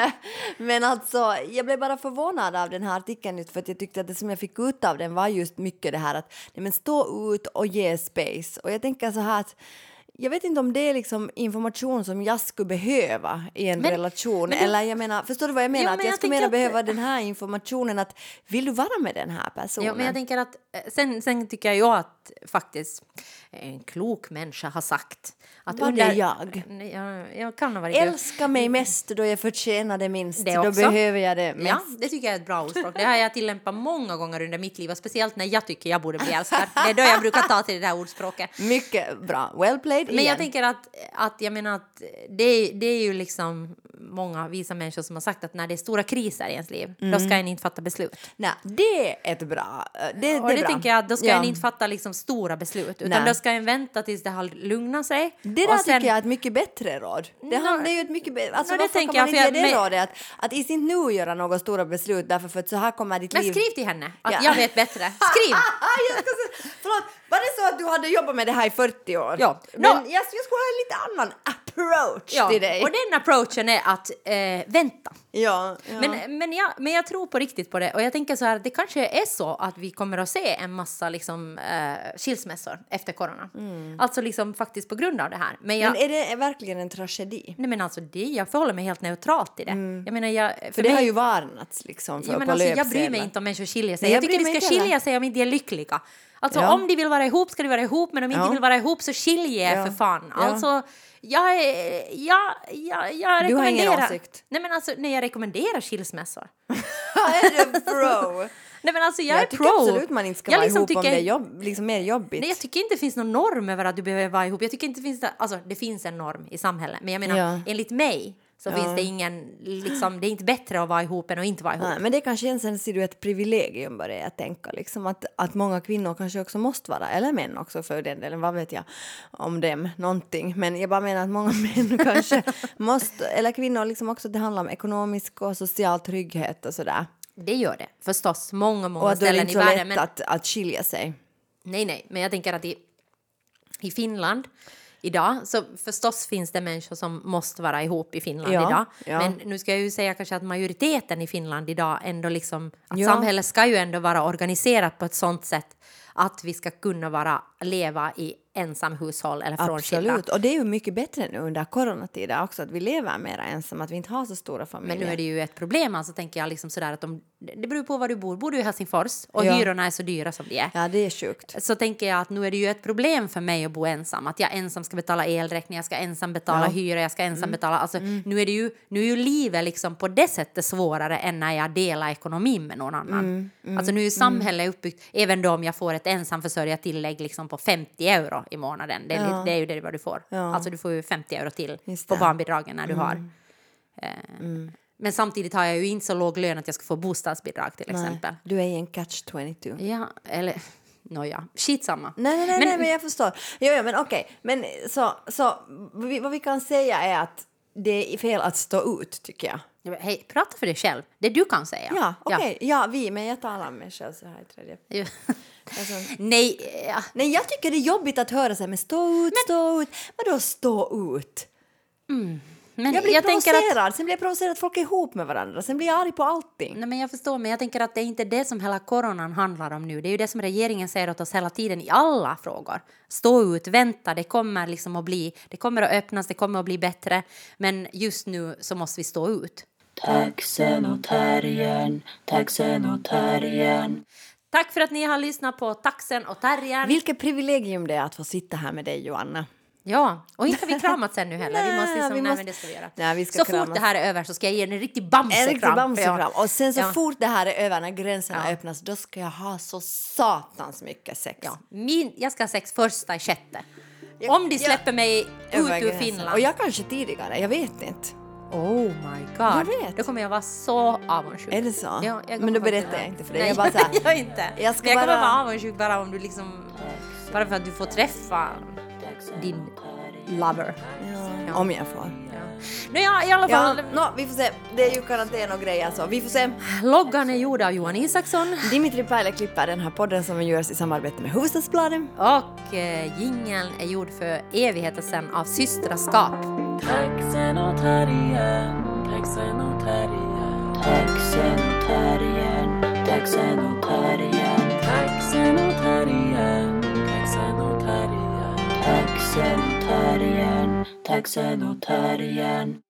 Speaker 1: (laughs) men alltså, jag blev bara förvånad av den här artikeln just för att jag tyckte att det som jag fick ut av den var just mycket det här att nej, men stå ut och ge space. Och jag tänker så här att jag vet inte om det är liksom information som jag skulle behöva i en
Speaker 2: Men-
Speaker 1: relation.
Speaker 2: men
Speaker 1: Eller jag menar, förstår du vad jag menar? Att
Speaker 2: men
Speaker 1: jag,
Speaker 2: jag
Speaker 1: skulle mera
Speaker 2: att-
Speaker 1: behöva den här informationen att vill du vara med den här personen?
Speaker 2: Ja, men jag tänker att eh, sen, sen tycker jag att faktiskt en klok människa har sagt Att
Speaker 1: Var det jag?
Speaker 2: Jag, jag kan ha varit.
Speaker 1: Älska mig mest då jag förtjänar det minst.
Speaker 2: Det
Speaker 1: då
Speaker 2: också.
Speaker 1: behöver jag det mest.
Speaker 2: Ja, det tycker jag är ett bra ordspråk. Det har jag tillämpat många gånger under mitt liv och speciellt när jag tycker jag borde bli älskad. Det är då jag brukar ta till det där ordspråket.
Speaker 1: Mycket bra. Well played
Speaker 2: Men
Speaker 1: igen.
Speaker 2: jag tänker att, att jag menar att det, det är ju liksom många visa människor som har sagt att när det är stora kriser i ens liv, då ska en inte fatta beslut.
Speaker 1: Nej, det är ett bra... eh, Det, det
Speaker 2: Och det
Speaker 1: bra.
Speaker 2: tänker jag att då ska
Speaker 1: Ja.
Speaker 2: en inte fatta liksom stora beslut, utan
Speaker 1: Nej.
Speaker 2: då ska en vänta tills det har lugnat sig.
Speaker 1: Det där
Speaker 2: sen-
Speaker 1: tycker jag är ett mycket bättre råd. Det,
Speaker 2: Nå-
Speaker 1: handlar ju ett mycket bättre... Alltså
Speaker 2: det
Speaker 1: varför kan man
Speaker 2: jag,
Speaker 1: inte ge det
Speaker 2: men-
Speaker 1: rådet att, att i sin nu göra några stora beslut därför för att så här kommer ditt
Speaker 2: Men
Speaker 1: liv...
Speaker 2: skriv till henne att
Speaker 1: Ja.
Speaker 2: jag vet bättre. Skriv! (laughs)
Speaker 1: jag ska förlåt, var det så att du hade jobbat med det här i 40 år?
Speaker 2: Ja.
Speaker 1: Men jag, jag skulle ha en lite annan approach
Speaker 2: Ja,
Speaker 1: till dig.
Speaker 2: och den approachen är att eh, vänta.
Speaker 1: Ja, ja.
Speaker 2: Men, men, jag, men jag tror på riktigt på det och jag tänker så här att det kanske är så att vi kommer att se en massa liksom, eh, skilsmässor efter corona. Alltså liksom faktiskt på grund av det här. Men, jag,
Speaker 1: Mm. Men är det verkligen en tragedi?
Speaker 2: nej men alltså det, jag förhåller mig helt neutralt till det. Jag menar jag, för,
Speaker 1: Mm. För det
Speaker 2: mig,
Speaker 1: har ju varnats liksom för
Speaker 2: ja, men
Speaker 1: på
Speaker 2: alltså, jag bryr mig inte om människor skiljer sig.
Speaker 1: Nej,
Speaker 2: jag,
Speaker 1: jag
Speaker 2: tycker de ska
Speaker 1: inte
Speaker 2: skilja
Speaker 1: heller.
Speaker 2: sig om inte de är lyckliga. Alltså
Speaker 1: Ja.
Speaker 2: om de vill vara ihop ska de vara ihop men om inte
Speaker 1: Ja.
Speaker 2: vill vara ihop så skilj er
Speaker 1: Ja.
Speaker 2: för fan. Alltså jag, jag, jag, jag
Speaker 1: Du har ingen
Speaker 2: rekommenderar...
Speaker 1: åsikt?
Speaker 2: Nej men alltså nej, jag rekommenderar skilsmässor. (laughs)
Speaker 1: är du pro?
Speaker 2: Nej men alltså jag,
Speaker 1: Jag,
Speaker 2: är
Speaker 1: tycker
Speaker 2: pro.
Speaker 1: absolut man inte ska
Speaker 2: jag
Speaker 1: vara
Speaker 2: liksom
Speaker 1: ihop om
Speaker 2: tycker-
Speaker 1: det är jobb, liksom mer jobbigt.
Speaker 2: Nej, jag tycker inte det finns någon norm över att du behöver vara ihop. Jag tycker inte det finns alltså det finns en norm i samhället, men jag menar
Speaker 1: Ja.
Speaker 2: enligt mig så finns det ingen, liksom, det är inte bättre att vara ihop än att inte vara ihop.
Speaker 1: Nej, men det kanske sen ser du ett privilegium börjar jag tänka. Liksom att, att många kvinnor kanske också måste vara, eller män också för den delen, vad vet jag om dem, någonting. Men jag bara menar att många (laughs) män kanske måste, eller kvinnor liksom också, det handlar om ekonomisk och social trygghet och sådär.
Speaker 2: Det gör det förstås, många, många
Speaker 1: Och att då är det
Speaker 2: ställen
Speaker 1: inte
Speaker 2: i
Speaker 1: så
Speaker 2: världen.
Speaker 1: lätt
Speaker 2: Men,
Speaker 1: att, att skilja sig.
Speaker 2: nej, nej, men jag tänker att i, i Finland idag, så förstås finns det människor som måste vara ihop i Finland
Speaker 1: Ja,
Speaker 2: idag.
Speaker 1: ja.
Speaker 2: Men nu ska jag ju säga kanske att majoriteten i Finland idag ändå liksom, att
Speaker 1: Ja.
Speaker 2: samhället ska ju ändå vara organiserat på ett sånt sätt att vi ska kunna vara, leva i ensamhushåll eller frånskilda.
Speaker 1: Absolut, och det är ju mycket bättre nu under coronatider också att vi lever mer ensamma, att vi inte har så stora familjer.
Speaker 2: Men nu är det ju ett problem, alltså tänker jag liksom sådär att om, det beror på var du bor. Bor du i Helsingfors och
Speaker 1: Ja.
Speaker 2: hyrorna är så dyra som de är.
Speaker 1: Ja, det är sjukt.
Speaker 2: Så tänker jag att nu är det ju ett problem för mig att bo ensam. Att jag ensam ska betala elräkning, jag ska ensam betala
Speaker 1: Ja. Mm.
Speaker 2: hyra, jag ska ensam betala... Alltså nu är det ju, nu är ju livet liksom på det sättet svårare än när jag delar ekonomin med någon annan.
Speaker 1: Mm,
Speaker 2: Alltså nu är ju samhället uppbyggt, även då om jag får ett ensamförsörjartillägg liksom på 50 euro i månaden. Det är,
Speaker 1: Ja.
Speaker 2: det är ju det vad du får.
Speaker 1: Ja.
Speaker 2: Alltså du får ju 50 euro till på.
Speaker 1: Mm.
Speaker 2: barnbidragen när du har. Eh, Men samtidigt har jag ju inte så låg lön att jag ska få bostadsbidrag till exempel.
Speaker 1: Nej, du är i en catch 22.
Speaker 2: Ja, eller (laughs) nåja, skitsamma.
Speaker 1: Nej, nej, nej, men, nej, men jag förstår. Jo, jo, men okej. Men så, så vi, vad vi kan säga är att det är fel att stå ut, tycker jag.
Speaker 2: Ja, men Hej, prata för dig själv. Det du kan säga.
Speaker 1: Ja, okej. Ja. vi, men jag talar om mig själv så här i tredje. (laughs)
Speaker 2: Ja.
Speaker 1: Alltså,
Speaker 2: Nej, ja.
Speaker 1: nej, jag tycker det är jobbigt att höra så här, men stå ut, stå ut. Vadå stå ut?
Speaker 2: Men
Speaker 1: Jag blir
Speaker 2: jag tänker att...
Speaker 1: provocerad, sen blir jag provocerad att folk är ihop med varandra, sen blir jag arg på allting.
Speaker 2: Nej, men jag förstår, men jag tänker att det är inte det som hela coronan handlar om nu. Det är ju det som regeringen säger åt oss hela tiden i alla frågor. Stå ut, vänta, det kommer liksom att bli, det kommer att öppnas, det kommer att bli bättre. Men just nu så måste vi stå ut.
Speaker 3: Taxen och terriern, taxen och terriern.
Speaker 2: Tack för att ni har lyssnat på Taxen och Terriern.
Speaker 1: Vilket privilegium det är att få sitta här med dig, Joanna.
Speaker 2: Ja, och inte har vi kramats ännu heller. vi (laughs)
Speaker 1: Nej,
Speaker 2: måste liksom,
Speaker 1: vi
Speaker 2: nej,
Speaker 1: måste-
Speaker 2: men det ska vi göra.
Speaker 1: Nej, vi ska
Speaker 2: så
Speaker 1: kramas.
Speaker 2: fort det här är över så ska jag ge en riktig
Speaker 1: En
Speaker 2: bamsekram.
Speaker 1: riktig bamsekram. Och sen så
Speaker 2: Ja.
Speaker 1: fort det här är över, när gränserna
Speaker 2: Ja.
Speaker 1: öppnas, då ska jag ha så satans mycket sex.
Speaker 2: Ja, min, jag ska ha sex första i sjätte. Om de
Speaker 1: jag-
Speaker 2: släpper mig ut ur. Finland.
Speaker 1: Och jag kanske tidigare, jag vet inte.
Speaker 2: Oh my god.
Speaker 1: Jag vet.
Speaker 2: Då kommer jag vara så avundsjuk.
Speaker 1: Är det så?
Speaker 2: Ja, jag
Speaker 1: Men då berättar jag inte för dig.
Speaker 2: Nej,
Speaker 1: Jag bara (laughs) så här-
Speaker 2: jag inte.
Speaker 1: Jag ska
Speaker 2: Men jag kommer
Speaker 1: bara-
Speaker 2: vara avundsjuk bara om du liksom... Bara för att du får träffa din lover.
Speaker 1: Ja. Om jag får.
Speaker 2: Nu ja, i alla
Speaker 1: Ja,
Speaker 2: fall.
Speaker 1: nå, vi får se. Det är ju karantän och grejer så. Vi får se.
Speaker 2: Loggan är gjord av Johan Isaksson
Speaker 1: Dimitri Paile klipper den här podden som görs i samarbete med Hufvudstadsbladet.
Speaker 2: och eh, jingeln är gjord för evigheter sedan av Systraskap.
Speaker 3: Taxen och terriern, taxen och terriern. Taxen och terriern, taxen och terriern. Taxen och terriern, taxen och terriern. Taxen och terriern, taxen och terriern.